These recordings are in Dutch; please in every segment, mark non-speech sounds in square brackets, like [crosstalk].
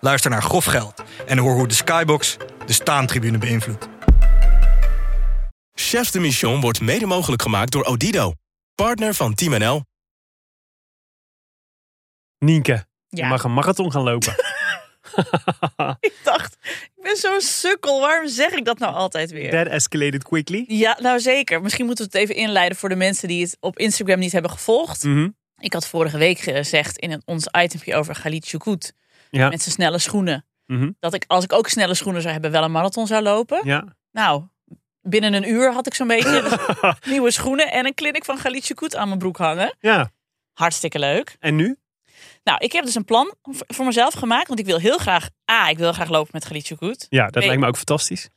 Luister naar Grof Geld en hoor hoe de Skybox de staantribune beïnvloedt. Chefs de Mission wordt mede mogelijk gemaakt door Odido, partner van Team NL. Nienke, Ja. je mag een marathon gaan lopen. [laughs] Ik dacht, ik ben zo'n sukkel. Waarom zeg ik dat nou altijd weer? That escalated quickly. Ja, nou zeker. Misschien moeten we het even inleiden voor de mensen die het op Instagram niet hebben gevolgd. Mhm. Ik had vorige week gezegd in ons itempje over Galit Choukout Ja. met zijn snelle schoenen. Mhm. Dat ik, als ik ook snelle schoenen zou hebben, wel een marathon zou lopen. ja. Nou, binnen een uur had ik zo'n beetje [laughs] nieuwe schoenen en een clinic van Galit Choukout aan mijn broek hangen. ja. Hartstikke leuk. En nu? Nou, ik heb dus een plan voor- mezelf gemaakt. Want ik wil heel graag, A, ik wil graag lopen met Galit Choukout. Ja, dat lijkt me ook fantastisch.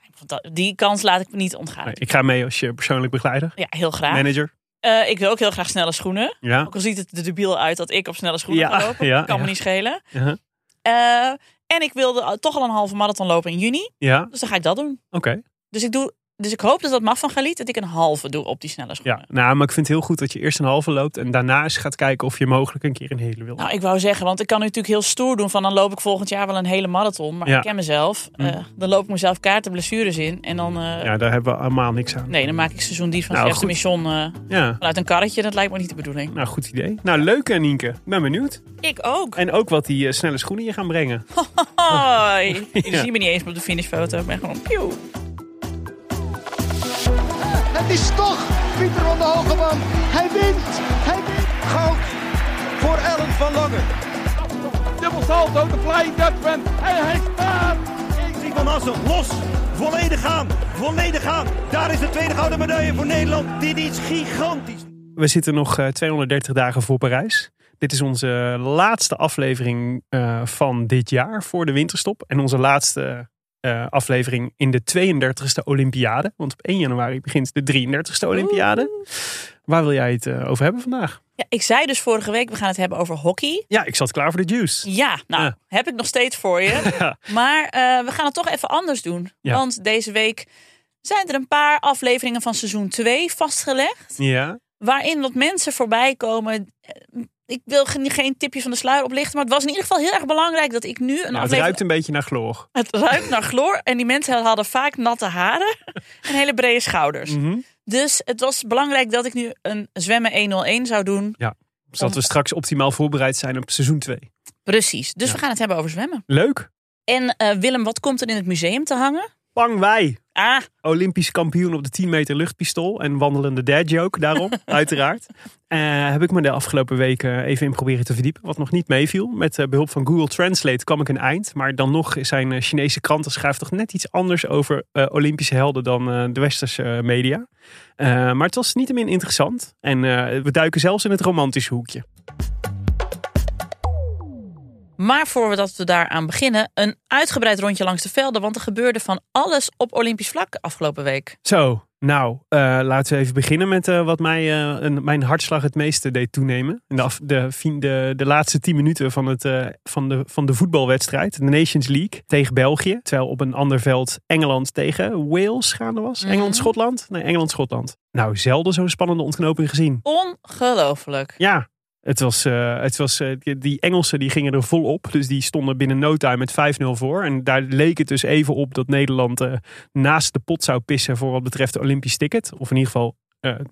Die kans laat ik me niet ontgaan. Nee, ik ga mee als je persoonlijk begeleider, Ja, heel graag. manager. Eh, ik wil ook heel graag snelle schoenen. Ja. Ook al ziet het er debiel uit dat ik op snelle schoenen Ja, ga lopen. ja, kan me niet schelen. Uh-huh. Eh, en ik wilde toch al een halve marathon lopen in juni. Ja, Dus dan ga ik dat doen. oké. Dus ik, doe, dus ik hoop dat dat mag van Galit. Dat ik een halve doe op die snelle schoenen. Ja, nou, maar ik vind het heel goed dat je eerst een halve loopt en daarna eens gaat kijken of je mogelijk een keer een hele wil. Nou, ik wou zeggen, want ik kan nu natuurlijk heel stoer doen van dan loop ik volgend jaar wel een hele marathon. Maar Ja. ik ken mezelf. Eh, dan loop ik mezelf kaarten blessures in. En dan, eh, ja, daar hebben we allemaal niks aan. nee, dan maak ik seizoen die van Nou, de. Mission eh, Ja, vanuit een karretje. Dat lijkt me niet de bedoeling. nou, goed idee. Nou, leuk eh, Nienke. Ben benieuwd. Ik ook. En ook wat die snelle schoenen je gaan brengen. [laughs] Hoi. [laughs] Ja. zien me niet eens op de finishfoto. Ik ben gewoon... Pieuw. Het is toch Pieter van de Hogeman. Hij wint. Hij wint. Goud voor Ellen van Langen. Dubbel salto, de flying Dutchman. En hij staat. Erik van Assen, los. Volledig aan. Volledig aan. Daar is de tweede gouden medaille voor Nederland. Dit is gigantisch. We zitten nog eh, 230 dagen voor Parijs. Dit is onze laatste aflevering eh, van dit jaar voor de winterstop. En onze laatste eh, aflevering in de 32e Olympiade. Want op 1 januari begint de 33e Olympiade. Waar wil jij het eh, over hebben vandaag? Ja, ik zei dus vorige week, we gaan het hebben over hockey. Ja, ik zat klaar voor de juice. Ja, nou, Ja. heb ik nog steeds voor je. [laughs] Maar eh, we gaan het toch even anders doen. Ja. Want deze week zijn er een paar afleveringen van seizoen 2 vastgelegd. Ja, Waarin wat mensen voorbij komen. Ik wil geen, geen tipje van de sluier oplichten. Maar het was in ieder geval heel erg belangrijk dat ik nu een nou, het aflevering... ruikt een beetje naar chloor. Het ruikt naar chloor. En die mensen hadden vaak natte haren. [laughs] En hele brede schouders. Mhm. Dus het was belangrijk dat ik nu een zwemmen 101 zou doen. Zodat we straks optimaal voorbereid zijn op seizoen 2. Precies. Dus Ja. we gaan het hebben over zwemmen. Leuk. En eh, Willem, wat komt er in het museum te hangen? Pang wij. Ah, Olympisch kampioen op de 10 meter luchtpistool. En wandelende dad joke daarom, [laughs] uiteraard. Eh, heb ik me de afgelopen weken even in proberen te verdiepen. Wat nog niet meeviel. Met eh, behulp van Google Translate kwam ik een eind. Maar dan nog zijn eh, Chinese kranten schrijven toch net iets anders over Olympische helden dan de westerse media. Maar het was niettemin interessant. En we duiken zelfs in het romantische hoekje. Maar voordat we daaraan beginnen, een uitgebreid rondje langs de velden. Want er gebeurde van alles op Olympisch vlak afgelopen week. Zo, nou, eh, laten we even beginnen met eh, wat mij, eh, een, mijn hartslag het meeste deed toenemen. In de, af- de, de, de laatste tien minuten van, het, van, de, van de voetbalwedstrijd, de Nations League tegen België. Terwijl op een ander veld Engeland tegen Wales gaande was. Mhm. Engeland-Schotland? Nee, Engeland-Schotland. Nou, zelden zo'n spannende ontknoping gezien. Ongelooflijk. Ja, het was, eh, het was eh, die, Engelsen die gingen er volop. Dus die stonden binnen no time met 5-0 voor. En daar leek het dus even op dat Nederland eh, naast de pot zou pissen voor wat betreft de Olympisch ticket. Of in ieder geval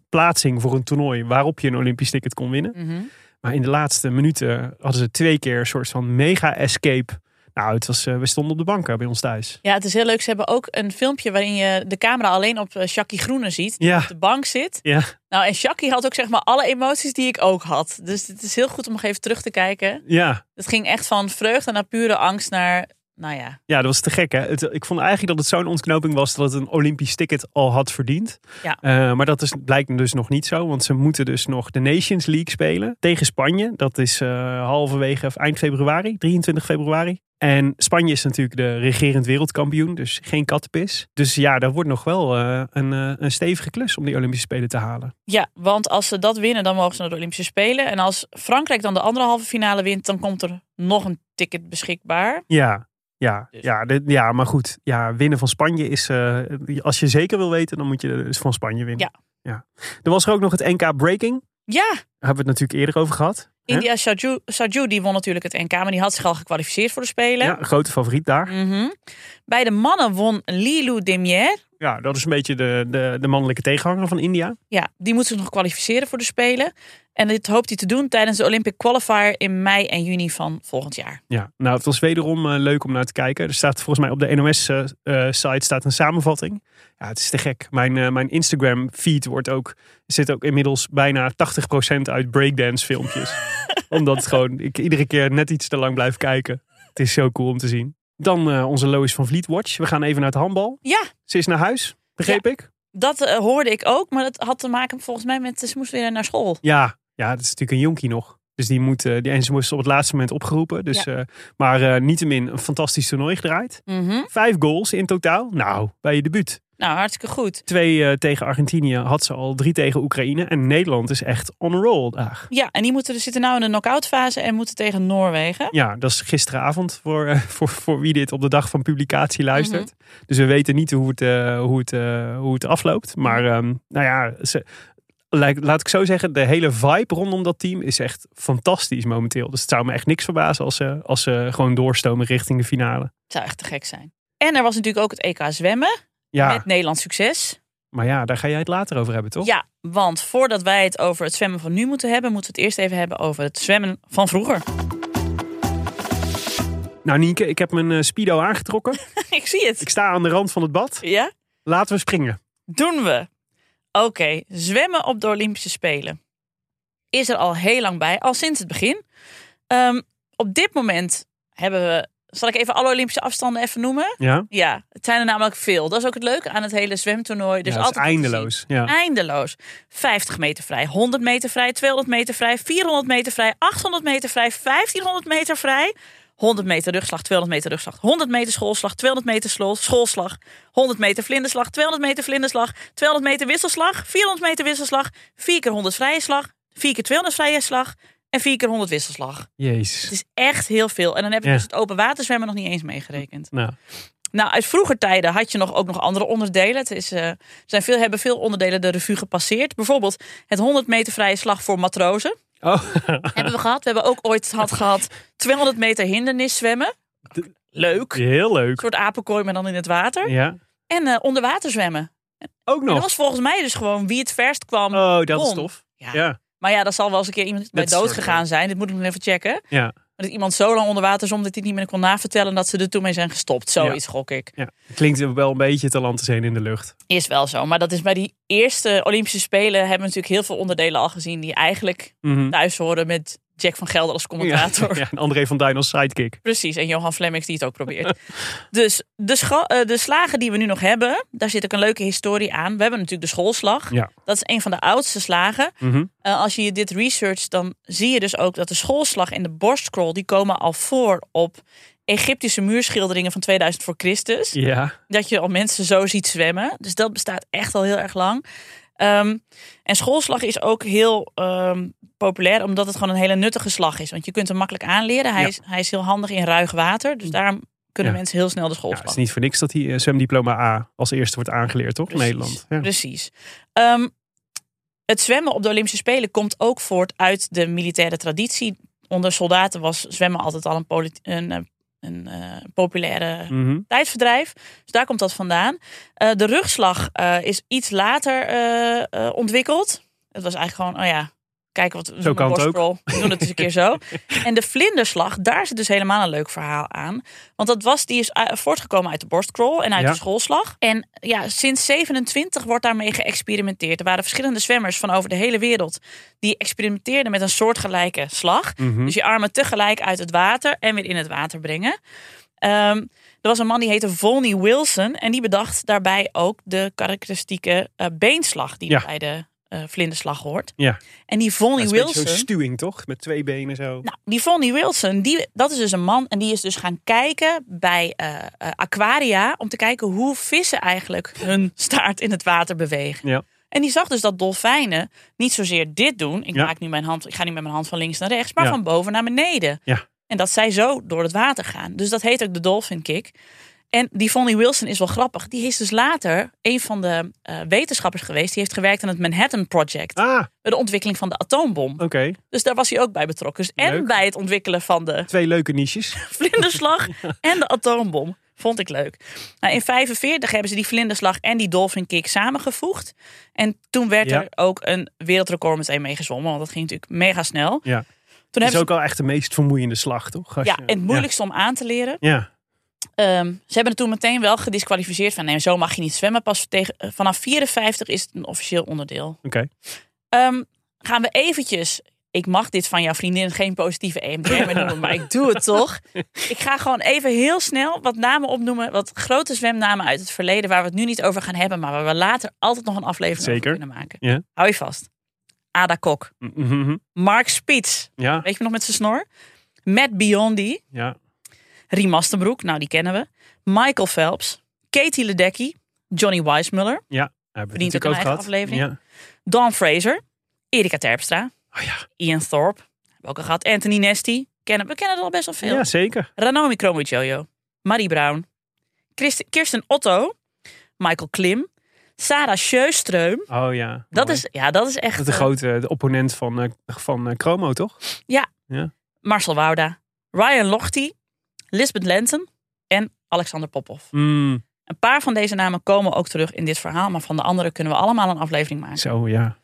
plaatsing voor een toernooi waarop je een Olympisch ticket kon winnen. Mhm. Maar in de laatste minuten hadden ze twee keer een soort van mega escape. Nou, het was, eh, we stonden op de banken bij ons thuis. Ja, het is heel leuk. Ze hebben ook een filmpje waarin je de camera alleen op Shaki Groene ziet. Die Ja. op de bank zit. Ja, Nou, en Shaki had ook zeg maar alle emoties die ik ook had. Dus het is heel goed om nog even terug te kijken. ja, Het ging echt van vreugde naar pure angst naar nou ja. Ja, dat was te gek. Hè? Het, ik vond eigenlijk dat het zo'n ontknoping was dat het een Olympisch ticket al had verdiend. Ja. Eh, maar dat is, blijkt dus nog niet zo. Want ze moeten dus nog de Nations League spelen tegen Spanje. Dat is eh, halverwege of eind februari, 23 februari. En Spanje is natuurlijk de regerend wereldkampioen, dus geen kattenpis. Dus ja, dat wordt nog wel eh, een, een stevige klus om die Olympische Spelen te halen. Ja, want als ze dat winnen, dan mogen ze naar de Olympische Spelen. En als Frankrijk dan de andere halve finale wint, dan komt er nog een ticket beschikbaar. Ja, ja, Dus- ja, dit- ja maar goed. Ja, winnen van Spanje is, eh, als je zeker wil weten, dan moet je dus van Spanje winnen. Ja. Er was er ook nog het NK Breaking. Ja, Daar hebben we het natuurlijk eerder over gehad. India Saju, Saju die won natuurlijk het NK, maar die had zich al gekwalificeerd voor de Spelen. Ja, grote favoriet daar. Mhm. Bij de mannen won Lilou Demier. Ja, dat is een beetje de, de, de mannelijke tegenhanger van India. Ja, die moet zich nog kwalificeren voor de Spelen. En dit hoopt hij te doen tijdens de Olympic Qualifier in mei en juni van volgend jaar. Ja, nou, het was wederom eh, leuk om naar te kijken. Er staat volgens mij op de NOS-site staat een samenvatting. Ja, het is te gek. Mijn, eh, mijn Instagram-feed wordt ook, zit ook inmiddels bijna 80% uit breakdance filmpjes. [laughs] Omdat het gewoon, ik iedere keer net iets te lang blijf kijken. Het is zo cool om te zien. Dan eh, onze Lois van Vliet Watch. We gaan even naar het handbal. Ja, Ze is naar huis, begreep ik? dat eh, hoorde ik ook, maar dat had te maken volgens mij met ze moest weer naar school. Ja, ja, dat is natuurlijk een jonkie nog. Dus die moet, eh, die, en ze moest op het laatste moment opgeroepen. Dus, eh, maar eh niettemin een fantastisch toernooi gedraaid. Mhm. Vijf goals in totaal. Nou, bij je debuut. Nou, hartstikke goed. Twee tegen Argentinië had ze al, drie tegen Oekraïne. En Nederland is echt on a roll daar. Ja, en die moeten, zitten nou in de knock-out fase en moeten tegen Noorwegen. Ja, dat is gisteravond voor, [laughs] voor, voor wie dit op de dag van publicatie luistert. Dus we weten niet hoe het, hoe het, hoe het afloopt. Maar ehm, nou ja, ze, laat ik zo zeggen, de hele vibe rondom dat team is echt fantastisch momenteel. Dus het zou me echt niks verbazen als ze, als ze gewoon doorstomen richting de finale. Het zou echt te gek zijn. En er was natuurlijk ook het EK zwemmen Ja, met Nederlands succes. maar ja, daar ga jij het later over hebben, toch? Ja, want voordat wij het over het zwemmen van nu moeten hebben, moeten we het eerst even hebben over het zwemmen van vroeger. Nou Nienke, ik heb mijn eh, speedo aangetrokken. [laughs] Ik zie het. ik sta aan de rand van het bad. Ja? Laten we springen. Doen we. Oké, zwemmen op de Olympische Spelen. Is er al heel lang bij, al sinds het begin. Ehm, op dit moment hebben we. Zal ik even alle Olympische afstanden even noemen? Ja, Ja, het zijn er namelijk veel. Dat is ook het leuke aan het hele zwemtoernooi. Dus ja, altijd eindeloos. Ja. Eindeloos. 50 meter vrij, 100 meter vrij, 200 meter vrij, 400 meter vrij, 800 meter vrij, 1500 meter vrij. 100 meter rugslag, 200 meter rugslag, 100 meter schoolslag, 200 meter schoolslag, 100 meter vlinderslag, 200 meter vlinderslag, 200 meter wisselslag, 400 meter wisselslag, 4 keer 100 vrije slag, 4 keer 200 vrije slag en 4 keer 100 wisselslag. Het Jezus. is echt heel veel. En dan heb ik Ja. dus het open waterzwemmen nog niet eens meegerekend. Nou, Nou, uit vroeger tijden had je nog, ook nog andere onderdelen. Het is, eh, er zijn veel, hebben veel onderdelen de revue gepasseerd. Bijvoorbeeld het 100 meter vrije slag voor matrozen. Oh, [laughs] hebben we gehad. We hebben ook ooit had gehad 200 meter hindernis zwemmen. Leuk. Een heel leuk. soort apenkooi, maar dan in het water. Ja, En eh onderwater zwemmen. ook En dat nog. was volgens mij dus gewoon wie het verst kwam. Oh, dat is tof. Ja. Ja, Maar ja, daar zal wel eens een keer iemand bij een dood gegaan zijn. Dit moet ik nog even checken. ja. Dat iemand zo lang onder water zwom dat hij het niet meer kon navertellen. Dat ze er toen mee zijn gestopt. Zoiets gok ik. ja. Klinkt wel een beetje te land te zijn in de lucht. Is wel zo. Maar dat is bij die eerste Olympische Spelen hebben we natuurlijk heel veel onderdelen al gezien. Die eigenlijk Mhm. thuis horen met Jack van Gelder als commentator. [laughs] ja, en André van Duin als sidekick. Precies. En Johan Flemmix die het ook probeert. [laughs] dus de, eh, de slagen die we nu nog hebben, daar zit ook een leuke historie aan. We hebben natuurlijk de schoolslag. Ja. Dat is een van de oudste slagen. Mhm. Eh, als je dit research, dan zie je dus ook dat de schoolslag en de borstcrawl, die komen al voor op Egyptische muurschilderingen van 2000 voor Christus. Ja, Dat je al mensen zo ziet zwemmen. Dus dat bestaat echt al heel erg lang. Ehm, en schoolslag is ook heel ehm, populair, omdat het gewoon een hele nuttige slag is. Want je kunt hem makkelijk aanleren. Hij, Ja. is, hij is heel handig in ruig water. Dus daarom kunnen Ja. mensen heel snel de ja, schoolslag. het is niet voor niks dat die eh, zwemdiploma A als eerste wordt aangeleerd, toch? Precies. In Nederland. Ja. Precies. Ehm, het zwemmen op de Olympische Spelen komt ook voort uit de militaire traditie. Onder soldaten was zwemmen altijd al een, een, eh, een eh, populaire Mhm. tijdverdrijf. Dus daar komt dat vandaan. Eh, de rugslag eh, is iets later ontwikkeld. Het was eigenlijk gewoon, oh ja, kijken wat we doen, kan het ook. We doen het eens een keer zo. [laughs] En de vlinderslag, daar zit dus helemaal een leuk verhaal aan. Want dat was, die is eh, voortgekomen uit de borstcrawl en uit Ja. de schoolslag. En ja, sinds 27 wordt daarmee geëxperimenteerd. Er waren verschillende zwemmers van over de hele wereld die experimenteerden met een soortgelijke slag. Mhm. Dus je armen tegelijk uit het water en weer in het water brengen. Ehm, er was een man die heette Volney Wilson. En die bedacht daarbij ook de karakteristieke eh, beenslag die Ja. bij de eh, vlinderslag hoort. Ja. En die beetje Wilson. zo'n stuwing, toch? Met twee benen zo. Nou, die Vonnie Wilson, die, dat is dus een man en die is dus gaan kijken bij eh, eh, aquaria om te kijken hoe vissen eigenlijk hun [laughs] staart in het water bewegen. Ja. En die zag dus dat dolfijnen niet zozeer dit doen. Ik Ja. maak nu mijn hand, ik ga nu met mijn hand van links naar rechts, maar Ja. van boven naar beneden. Ja. En dat zij zo door het water gaan. Dus dat heet ook de dolphin kick. En die Vonnie Wilson is wel grappig. Die is dus later een van de eh, wetenschappers geweest. Die heeft gewerkt aan het Manhattan Project. Ah, De ontwikkeling van de atoombom. oké. Dus daar was hij ook bij betrokken. Dus en bij het ontwikkelen van de Twee leuke niches. [laughs] vlinderslag en de atoombom. Vond ik leuk. Nou, in 45 hebben ze die vlinderslag en die dolphin kick samengevoegd. En toen werd Ja. er ook een wereldrecord meteen mee gezwommen. Want dat ging natuurlijk mega snel. Ja. Toen Dat is hebben ook al echt de meest vermoeiende slag, toch? Als ze, ja, je- en het moeilijkste om aan te leren. Ja. Ehm, ze hebben het toen meteen wel gedisqualificeerd van nee, zo mag je niet zwemmen. Pas tegen, eh, vanaf 54 is het een officieel onderdeel. Oké. Ehm, gaan we eventjes. Ik mag dit van jouw vriendin geen positieve EMDR [laughs] noemen, maar ik doe het toch. Ik ga gewoon even heel snel wat namen opnoemen. Wat grote zwemnamen uit het verleden waar we het nu niet over gaan hebben. Maar waar we later altijd nog een aflevering Zeker. over kunnen maken. Ja. Hou je vast. Ada Kok. Mhm. Mark Spitz. Ja. Weet je nog met zijn snor? Matt Biondi. Ja. Riem Mastenbroek. Nou, die kennen we. Michael Phelps. Katie Ledecky. Johnny Weissmuller. Ja. Verdient het ook een eigen gehad. aflevering. Dawn Fraser. Erika Terpstra. Ja. Oh ja. Ian Thorpe. Hebben we ook al gehad. Anthony Nesty. Kennen, we kennen er al best wel veel. ja, zeker. Ranomi Kromowidjojo. Marie Brown. Kirsten Otto. Michael Klim. Sarah Sjöström. Oh ja. Dat Mooi. is, ja, dat is echt... Dat is de eh, grote de opponent van, eh, van eh, Chromo, toch? Marcel Wouda. Ryan Lochte. Lisbeth Lenton. En Alexander Popov. Mm, Een paar van deze namen komen ook terug in dit verhaal. Maar van de andere kunnen we allemaal een aflevering maken. zo, ja.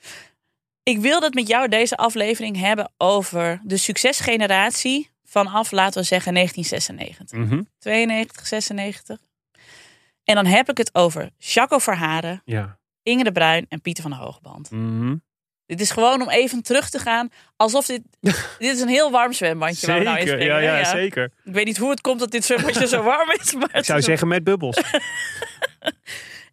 Ik wilde het met jou deze aflevering hebben over de succesgeneratie vanaf, laten we zeggen, 1996. Mhm. 92, 96. En dan heb ik het over Jaco Verharen, Ja. Inge de Bruin en Pieter van de Hogeband. Mhm. Dit is gewoon om even terug te gaan. Alsof dit... [laughs] dit is een heel warm zwembandje. waar we nou in springen, ja, ja, zeker. Ik weet niet hoe het komt dat dit zwembandje zo warm is. Maar Ik zou zeggen met bubbels. [laughs] [laughs]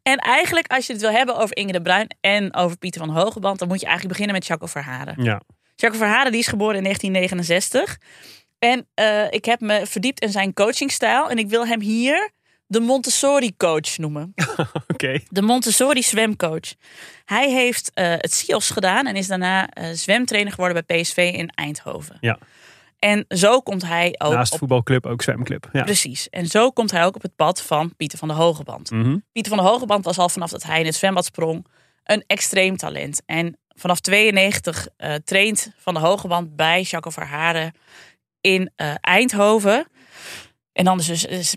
En eigenlijk, als je het wil hebben over Inge de Bruin en over Pieter van Hogeband... dan moet je eigenlijk beginnen met Jaco Verharen. Ja. Jacques Verharen die is geboren in 1969. En eh, ik heb me verdiept in zijn coachingstijl. En ik wil hem hier de Montessori coach noemen. [laughs] Oké. De Montessori zwemcoach. Hij heeft eh, het CIOS gedaan en is daarna eh, zwemtrainer geworden bij PSV in Eindhoven. Ja. En zo komt hij ook Naast op... voetbalclub ook zwemclub. Ja. Precies. En zo komt hij ook op het pad van Pieter van de Hogeband. Mhm. Pieter van de Hogeband was al vanaf dat hij in het zwembad sprong een extreem talent. En vanaf 92 eh, traint Van de Hogeband bij Jaco Verharen in Eindhoven. En dan is, dus, is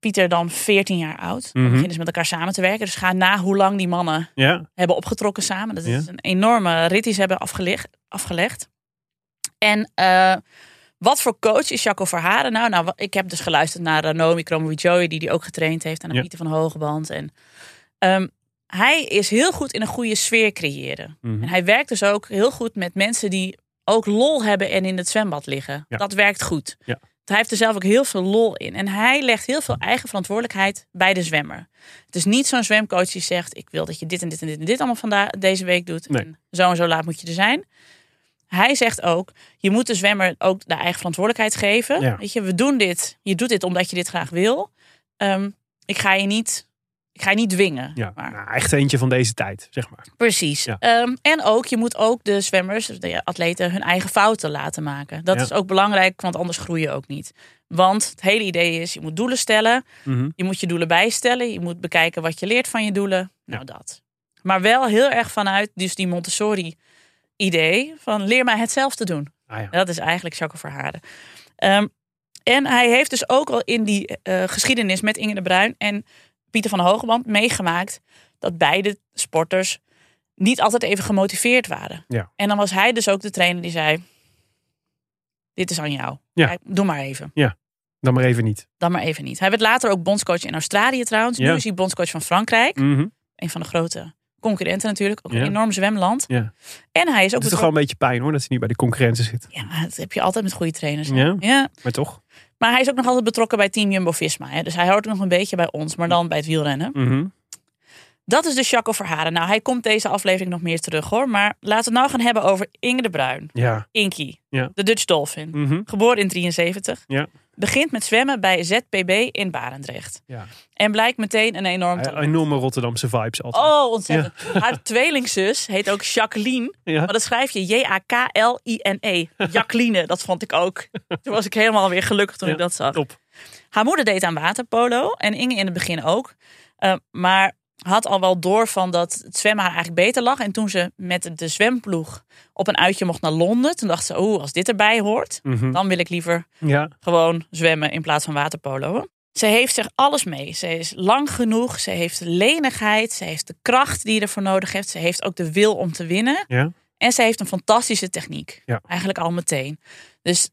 Pieter dan 14 jaar oud. Dan Mhm. beginnen ze met elkaar samen te werken. Dus ga na hoe lang die mannen Ja. hebben opgetrokken samen. Dat is een enorme rit die ze hebben afgelegd. afgelegd. En eh, wat voor coach is Jaco Verharen nou? Nou, ik heb dus geluisterd naar Ranomi Kromowidjojo, die die ook getraind heeft. En Ja. Pieter van Hogeband. En ehm, hij is heel goed in een goede sfeer creëren. Mhm. En hij werkt dus ook heel goed met mensen die ook lol hebben en in het zwembad liggen. Ja. Dat werkt goed. Ja. Hij heeft er zelf ook heel veel lol in. En hij legt heel veel eigen verantwoordelijkheid bij de zwemmer. Het is niet zo'n zwemcoach die zegt: Ik wil dat je dit en dit en dit en dit allemaal vandaag deze week doet. Nee. En zo en zo laat moet je er zijn. Hij zegt ook: Je moet de zwemmer ook de eigen verantwoordelijkheid geven. Ja. Weet je, we doen dit. Je doet dit omdat je dit graag wil. Ehm, ik ga je niet. Ik ga je niet dwingen. Ja. Maar. Nou, echt eentje van deze tijd, zeg maar. Precies. Ja. Ehm, en ook, je moet ook de zwemmers, de atleten, hun eigen fouten laten maken. Dat Ja. is ook belangrijk, want anders groei je ook niet. Want het hele idee is, je moet doelen stellen. Mhm. Je moet je doelen bijstellen. Je moet bekijken wat je leert van je doelen. Nou, dat. Maar wel heel erg vanuit dus die Montessori idee van leer mij het zelf te doen. Ah. Dat is eigenlijk Jacques Verharen. Ehm, en hij heeft dus ook al in die eh, geschiedenis met Inge de Bruin en Pieter van Hogeband meegemaakt dat beide sporters niet altijd even gemotiveerd waren. Ja. En dan was hij dus ook de trainer die zei: Dit is aan jou. Ja. Kijk, doe maar even. Dan maar even niet. Dan maar even niet. Hij werd later ook bondscoach in Australië trouwens. Ja. Nu is hij bondscoach van Frankrijk. Mhm. Een van de grote concurrenten natuurlijk. Ook Ja. een enorm zwemland. Ja. En hij is ook Het is toch wel een beetje pijn hoor, dat ze niet bij de concurrentie zit. Ja, dat heb je altijd met goede trainers. hè? Ja. ja. Maar toch? Maar hij is ook nog altijd betrokken bij Team Jumbo-Visma. Hè? Dus hij hoort nog een beetje bij ons, maar dan bij het wielrennen. Mhm. Dat is dus Jaco Verharen. Nou, hij komt deze aflevering nog meer terug hoor. Maar laten we het nou gaan hebben over Inge de Bruin. Ja. Inky, Ja. de Dutch Dolphin. Mhm. Geboren in 73. Ja. Begint met zwemmen bij ZPB in Barendrecht. Ja. En blijkt meteen een enorm talent. Enorme Rotterdamse vibes altijd. Oh, ontzettend. Haar [laughs] tweelingzus heet ook Jacqueline. Ja. Maar dat schrijf je J-A-K-L-I-N-E. Jacqueline, dat vond ik ook. Toen was ik helemaal weer gelukkig toen ik dat zag. Top. Haar moeder deed aan waterpolo en Inge in het begin ook. Uh, maar had al wel door van dat het zwemmen haar eigenlijk beter lag. En toen ze met de zwemploeg op een uitje mocht naar Londen, toen dacht ze, oh, als dit erbij hoort, Mhm. dan wil ik liever Ja. gewoon zwemmen in plaats van waterpolo. Ze heeft zich alles mee. Ze is lang genoeg. Ze heeft lenigheid. Ze heeft de kracht die je ervoor nodig heeft. Ze heeft ook de wil om te winnen. Ja. En ze heeft een fantastische techniek. Ja. Eigenlijk al meteen. Dus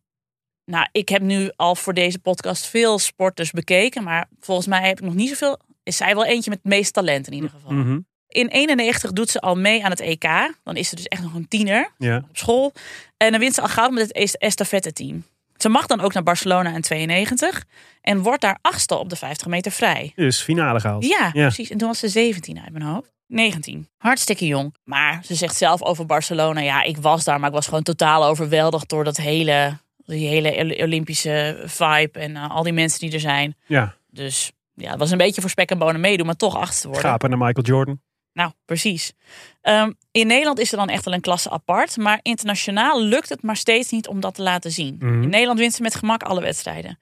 nou, ik heb nu al voor deze podcast veel sporters bekeken. Maar volgens mij heb ik nog niet zoveel. Is zij wel eentje met het meeste talent in ieder geval. Mhm. In 91 doet ze al mee aan het EK. Dan is ze dus echt nog een tiener Ja. op school. En dan wint ze al goud met het est- estafette team. Ze mag dan ook naar Barcelona in 92. En wordt daar achtste op de 50 meter vrij. Dus finale gehaald. Ja, precies. En toen was ze 17 uit mijn hoofd. 19. Hartstikke jong. Maar ze zegt zelf over Barcelona. Ja, ik was daar, maar ik was gewoon totaal overweldigd door dat hele, die hele Olympische vibe. En eh, al die mensen die er zijn. Ja. Dus ja, het was een beetje voor spek en bonen meedoen, maar toch achtste worden. Gapen naar Michael Jordan. Nou, precies. Ehm, in Nederland is er dan echt wel een klasse apart. Maar internationaal lukt het maar steeds niet om dat te laten zien. Mhm. In Nederland wint ze met gemak alle wedstrijden.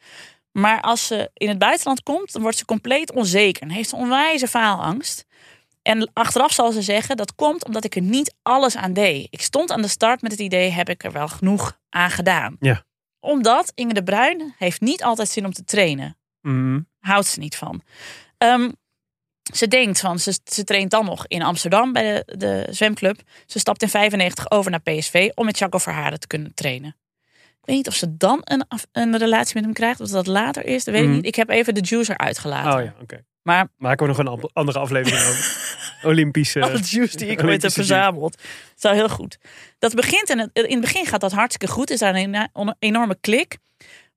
Maar als ze in het buitenland komt, dan wordt ze compleet onzeker. En heeft ze onwijze faalangst. En achteraf zal ze zeggen, dat komt omdat ik er niet alles aan deed. Ik stond aan de start met het idee, heb ik er wel genoeg aan gedaan. Ja. Omdat Inge de Bruin heeft niet altijd zin om te trainen Mhm. Houdt ze niet van. Ehm, ze denkt van, ze, ze traint dan nog in Amsterdam bij de, de zwemclub. Ze stapt in 95 over naar PSV om met Jaco Verharen te kunnen trainen. Ik weet niet of ze dan een, een relatie met hem krijgt, of dat later is. Dat weet Mhm. ik niet. Ik heb even de juicer uitgelaten. Oh ja, oké. Maar Maken we nog een andere aflevering over. [laughs] Olympische. alle juice die ik ooit heb verzameld. Dat is wel heel goed. Dat begint en het- in het begin gaat dat hartstikke goed. Is daar een ena- enorme klik.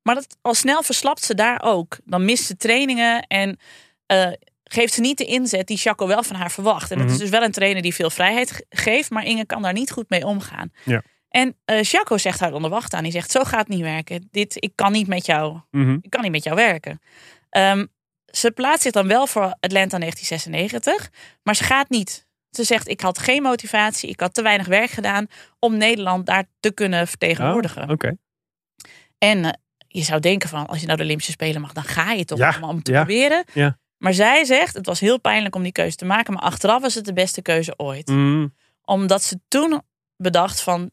Maar dat, al snel verslapt ze daar ook. Dan mist ze trainingen en eh, geeft ze niet de inzet die Chaco wel van haar verwacht. En dat Mhm. is dus wel een trainer die veel vrijheid ge- geeft, maar Inge kan daar niet goed mee omgaan. Ja. En Chaco zegt haar dan de wacht aan. Die zegt: Zo gaat het niet werken. Dit, ik kan niet met jou Mhm. ik kan niet met jou werken. Ehm, ze plaatst zich dan wel voor Atlanta 1996, maar ze gaat niet. Ze zegt: Ik had geen motivatie, ik had te weinig werk gedaan om Nederland daar te kunnen vertegenwoordigen. Oh, Oké. En eh, je zou denken: van als je naar de Olympische Spelen mag, dan ga je toch Ja, allemaal om te ja, proberen. ja. Maar zij zegt: Het was heel pijnlijk om die keuze te maken, maar achteraf was het de beste keuze ooit Mhm. omdat ze toen bedacht van...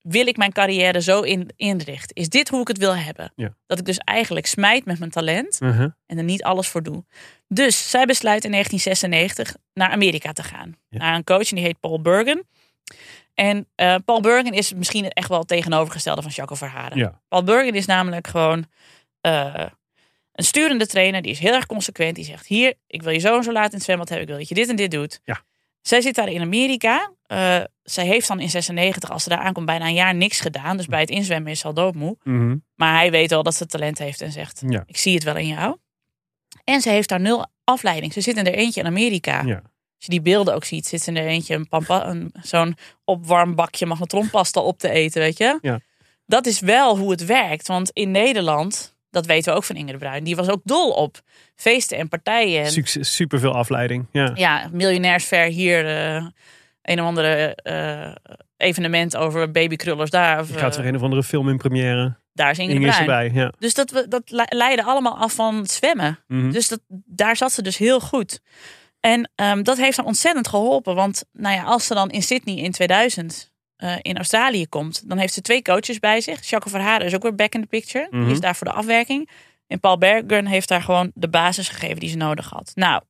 Wil ik mijn carrière zo in, inrichten? Is dit hoe ik het wil hebben? Ja. Dat ik dus eigenlijk smijt met mijn talent Mhm. en er niet alles voor doe. Dus zij besluit in 1996 naar Amerika te gaan. Ja. Naar een coach en die heet Paul Bergen. En eh, Paul Bergen is misschien echt wel het tegenovergestelde van Jaco Verharen. Ja. Paul Bergen is namelijk gewoon eh, een sturende trainer. Die is heel erg consequent. Die zegt, hier, ik wil je zo en zo laten in het zwembad hebben. Ik wil dat je dit en dit doet. Ja. Zij zit daar in Amerika. Eh, zij heeft dan in 96, als ze daar aankomt, bijna een jaar niks gedaan. Dus bij het inzwemmen is ze al doodmoe. Mhm. Maar hij weet wel dat ze talent heeft en zegt, Ja. ik zie het wel in jou. En ze heeft daar nul afleiding. Ze zit in er eentje in Amerika. Ja. Als je die beelden ook ziet, zit ze in er eentje een, pampa- een zo'n opwarm bakje magnetronpasta op te eten, weet je. Ja. Dat is wel hoe het werkt. Want in Nederland, dat weten we ook van Inge de Bruin, die was ook dol op feesten en partijen. Succes, super veel afleiding. Ja. ja, miljonairsver hier, eh, een of andere eh, evenement over babykrullers daar. Of, Je gaat eh, weer een of andere film in première. daar is Inge de Inge Bruin. erbij. Ja. Dus dat, we- dat le- leidde allemaal af van zwemmen. Mhm. Dus dat, daar zat ze dus heel goed. En ehm, dat heeft haar ontzettend geholpen. Want nou ja, als ze dan in Sydney in 2000 eh, in Australië komt, dan heeft ze twee coaches bij zich. Jacques Verharen is ook weer back in the picture. Mhm. Die is daar voor de afwerking. En Paul Bergen heeft daar gewoon de basis gegeven die ze nodig had. Nou,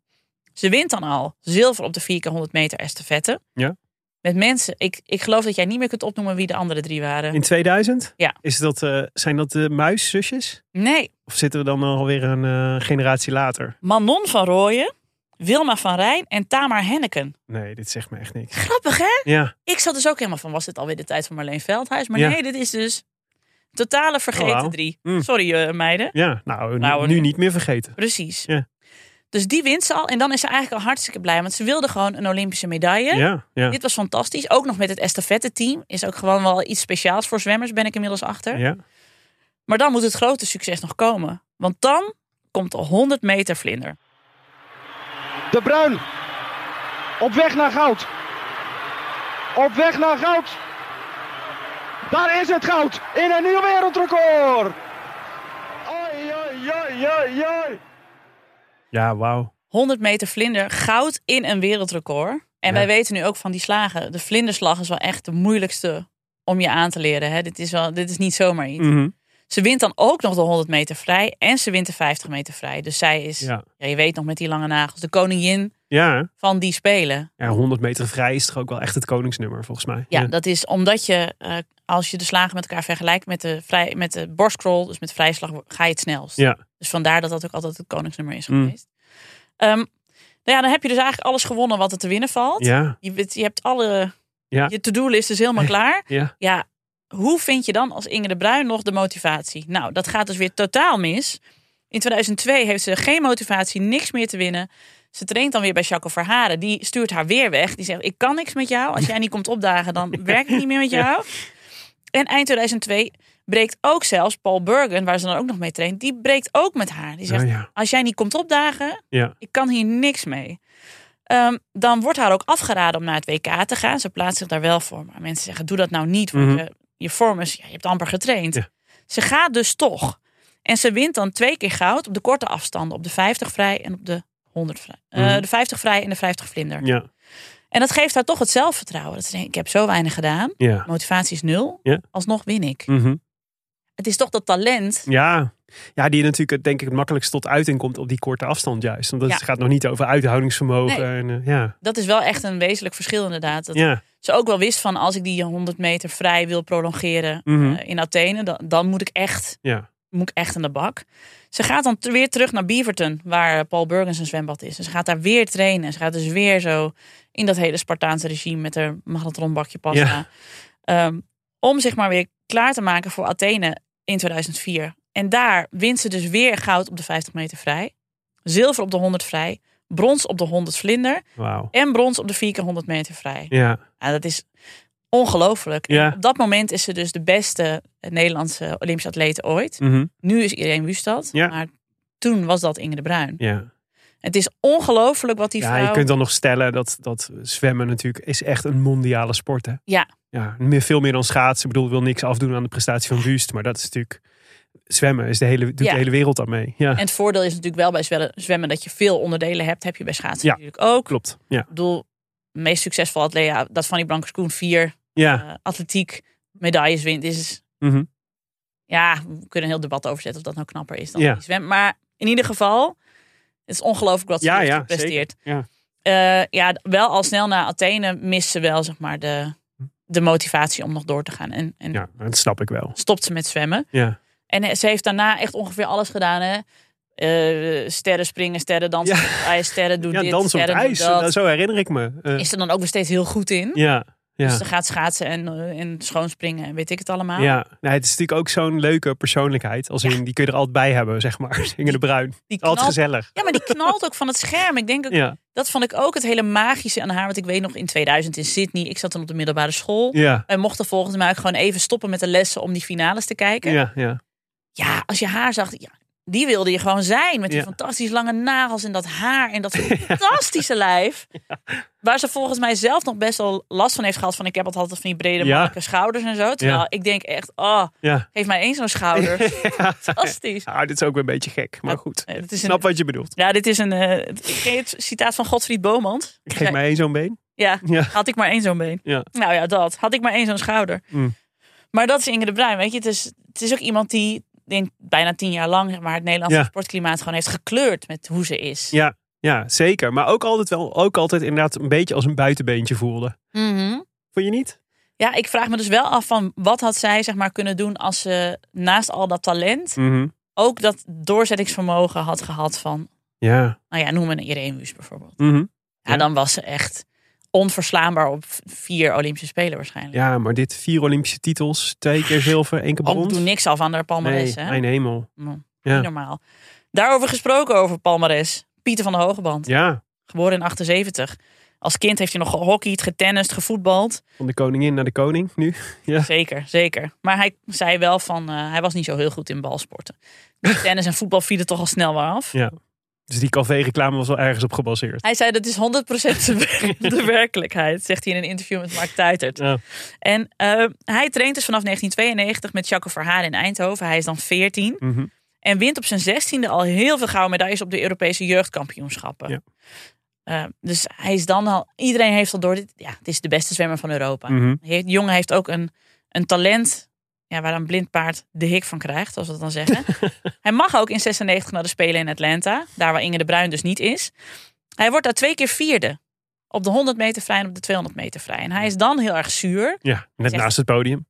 ze wint dan al zilver op de 4 keer 100 meter estafette. Ja. Met mensen, ik, ik geloof dat jij niet meer kunt opnoemen wie de andere drie waren. In 2000? Ja. Is dat, eh, zijn dat de muiszusjes? Nee, Of zitten we dan alweer een eh, generatie later? Manon van Rooyen, Wilma van Rijn en Tamar Henneken. Nee, dit zegt me echt niks. Grappig hè? Ja, Ik zat dus ook helemaal van, was dit alweer de tijd van Marleen Veldhuis? Maar Ja. nee, dit is dus Totale vergeten Oh, drie. Mm. Sorry eh, meiden. Ja, nou, nu- Nou, nu nu- niet meer vergeten. Precies. Ja. Dus die wint ze al. En dan is ze eigenlijk al hartstikke blij. Want ze wilde gewoon een Olympische medaille. Ja, ja. Dit was fantastisch. Ook nog met het estafette team. Is ook gewoon wel iets speciaals voor zwemmers, ben ik inmiddels achter. ja. Maar dan moet het grote succes nog komen. Want dan komt de 100 meter vlinder. De Bruin. Op weg naar goud. Op weg naar goud. Daar is het goud. In een nieuw wereldrecord. Oi, oi, oi, oi, oi. Ja, wauw. 100 meter vlinder, goud in een wereldrecord. En Ja. wij weten nu ook van die slagen. De vlinderslag is wel echt de moeilijkste om je aan te leren. Hè? Dit, is wel, dit is niet zomaar iets. Mhm. Ze wint dan ook nog de 100 meter vrij. En ze wint de 50 meter vrij. Dus zij is, ja. Ja. je weet nog met die lange nagels, de koningin Ja, van die spelen. ja, 100 meter vrij is toch ook wel echt het koningsnummer, volgens mij. Ja, dat is omdat je, eh, als je de slagen met elkaar vergelijkt met de, vrij, met de borstcrawl, dus met vrijslag, ga je het snelst. Ja. Dus vandaar dat dat ook altijd het koningsnummer is Mm. geweest. Ehm, nou ja, dan heb je dus eigenlijk alles gewonnen wat er te winnen valt. Ja, Je, je hebt alle, Ja. je to-do-list is helemaal [laughs] klaar. ja. Ja, hoe vind je dan als Inge de Bruin nog de motivatie? Nou, dat gaat dus weer totaal mis. In 2002 heeft ze geen motivatie, niks meer te winnen. Ze traint dan weer bij Jacques Verharen. Die stuurt haar weer weg. Die zegt, ik kan niks met jou. Als jij niet komt opdagen, dan [laughs] werk ik niet meer met jou. En eind 2002 breekt ook zelfs Paul Bergen, waar ze dan ook nog mee traint, die breekt ook met haar. Die zegt, Oh, ja. als jij niet komt opdagen, Ja. ik kan hier niks mee. Ehm, dan wordt haar ook afgeraden om naar het WK te gaan. Ze plaatst zich daar wel voor. Maar mensen zeggen, doe dat nou niet. Want Mhm. je, je vorm is, ja, je hebt amper getraind. Ja. Ze gaat dus toch. En ze wint dan twee keer goud op de korte afstanden. Op de 50 vrij en op de 100 vrij. Eh, Mhm. de 50 vrij en de 50 vlinder. Ja, En dat geeft haar toch het zelfvertrouwen. Dat ze denkt, ik heb zo weinig gedaan. ja. Motivatie is nul. Alsnog win ik. Mhm. Het is toch dat talent. Ja. Ja, die natuurlijk denk ik het makkelijkst tot uiting komt op die korte afstand juist. Want het Ja. gaat nog niet over uithoudingsvermogen. Nee. En, eh, ja. Dat is wel echt een wezenlijk verschil inderdaad. Dat Ja. ze ook wel wist van als ik die 100 meter vrij wil prolongeren Mhm. eh, in Athene, dan, dan moet ik echt Ja. moet ik echt aan de bak. Ze gaat dan weer terug naar Beaverton, waar Paul Burgens een zwembad is. En ze gaat daar weer trainen. Ze gaat dus weer zo in dat hele Spartaanse regime met haar magnetronbakje pasta. Ja. Ehm, om zich maar weer klaar te maken voor Athene in 2004. En daar wint ze dus weer goud op de 50 meter vrij. Zilver op de 100 vrij. Brons op de 100 vlinder. En brons op de 4 keer 100 meter vrij. Ja. Ja, dat is ongelooflijk. Ja. Op dat moment is ze dus de beste Nederlandse Olympische atleet ooit. Mhm. Nu is iedereen Wust dat. Ja. Maar toen was dat Inge de Bruin. Ja. Het is ongelooflijk wat die ja, vrouw... je kunt dan nog stellen dat, dat zwemmen natuurlijk is echt een mondiale sport. Hè? Ja. Ja, meer, veel meer dan schaatsen. Ik bedoel, ik wil niks afdoen aan de prestatie van Wust. Maar dat is natuurlijk... Zwemmen is de hele, doet Ja. de hele wereld aan mee. Ja, En het voordeel is natuurlijk wel bij zwemmen, zwemmen dat je veel onderdelen hebt. Heb je bij schaatsen Ja. natuurlijk ook. klopt. Ja. Ik bedoel, de meest succesvolle atleet, ja, dat van die Blankers-Koen vier Ja. eh, atletiek medailles wint. Is, Mhm. ja, we kunnen een heel debat over zetten of dat nou knapper is dan Ja. die zwem. Maar in ieder geval, het is ongelooflijk wat ze Ja, ja. Ja. Eh, ja, wel al snel na Athene mist ze wel zeg maar de, de motivatie om nog door te gaan. En, en ja, dat snap ik wel. stopt ze met zwemmen. Ja. En eh, ze heeft daarna echt ongeveer alles gedaan. Hè? Eh, sterren springen, sterren dansen, Ja. op [laughs] ijs, sterren doen Ja, dit, dansen op sterren doen ijs. dat. Zo herinner ik me. Eh, Is er dan ook weer steeds heel goed in. ja. Ja. Dus ze gaat schaatsen en, eh, en schoonspringen en weet ik het allemaal. Ja, nou, het is natuurlijk ook zo'n leuke persoonlijkheid. Als in, die kun je er altijd bij hebben, zeg maar. [laughs] Inge de Bruin. Die Altijd gezellig. ja, maar die knalt ook van het scherm. Ik denk ook, dat vond ik ook het hele magische aan haar. Want ik weet nog in 2000 in Sydney, ik zat dan op de middelbare school. ja, Wij mochten volgens mij ook gewoon even stoppen met de lessen om die finales te kijken. ja, ja. Ja, als je haar zag, ja, die wilde je gewoon zijn. Met die Ja. fantastisch lange nagels en dat haar en dat [laughs] fantastische lijf. [laughs] Waar ze volgens mij zelf nog best wel last van heeft gehad. Van ik heb altijd van die brede Ja. schouders en zo. Terwijl ik denk echt, oh, ja. geef mij één zo'n schouder. [laughs] Fantastisch. Nou, dit is ook weer een beetje gek, maar goed. Het is Snap een, wat je bedoelt. ja, dit is een uh, citaat van Godfried Bomans. Ik geef mij één zo'n been. Ja, had ik maar één zo'n been. Nou ja, dat. Had ik maar één zo'n schouder. Mm. Maar dat is Inge de Bruin, weet je. Het is, het is ook iemand die denk, bijna tien jaar lang zeg maar, het Nederlandse Ja. sportklimaat gewoon heeft gekleurd met hoe ze is. Ja, ja, zeker. Maar ook altijd wel, ook altijd inderdaad een beetje als een buitenbeentje voelde. Mhm. Vond je niet? Ja, ik vraag me dus wel af van wat had zij zeg maar kunnen doen als ze naast al dat talent Mhm. ook dat doorzettingsvermogen had gehad van, Ja. nou ja, noem een Irene bijvoorbeeld. Mhm. Ja, Ja. dan was ze echt onverslaanbaar op vier Olympische Spelen waarschijnlijk. Ja, maar dit vier Olympische titels, twee keer zilver, één keer brons. doe niks af aan de palmares. nee, hè? mijn hemel. Mm, Ja. Niet normaal. Daarover gesproken over palmares. Pieter van de Hogeband, Ja, geboren in 78. Als kind heeft hij nog gehockeyd, getennist, gevoetbald. van de koningin naar de koning nu. [laughs] Ja. Zeker, zeker. Maar hij zei wel van, eh, hij was niet zo heel goed in balsporten. Dus [laughs] tennis en voetbal vielen toch al snel weer af. ja. Dus die café-reclame was wel ergens op gebaseerd. Hij zei dat is 100% de, wer- [laughs] de werkelijkheid, zegt hij in een interview met Mark Tuitert. Ja. En eh, hij traint dus vanaf 1992 met Jacco Verhaar in Eindhoven. Hij is dan 14 Mhm. en wint op zijn 16e al heel veel gouden medailles op de Europese jeugdkampioenschappen. Ja. Eh, dus hij is dan al, iedereen heeft al door, dit, ja, het is de beste zwemmer van Europa. De jongen heeft ook een, een talent ja, waar een blind paard de hik van krijgt, als we dat dan zeggen. [laughs] hij mag ook in 96 naar de Spelen in Atlanta, daar waar Inge de Bruin dus niet is. Hij wordt daar twee keer vierde. Op de 100 meter vrij en op de 200 meter vrij. En hij is dan heel erg zuur. Ja, net Zegt- naast het podium.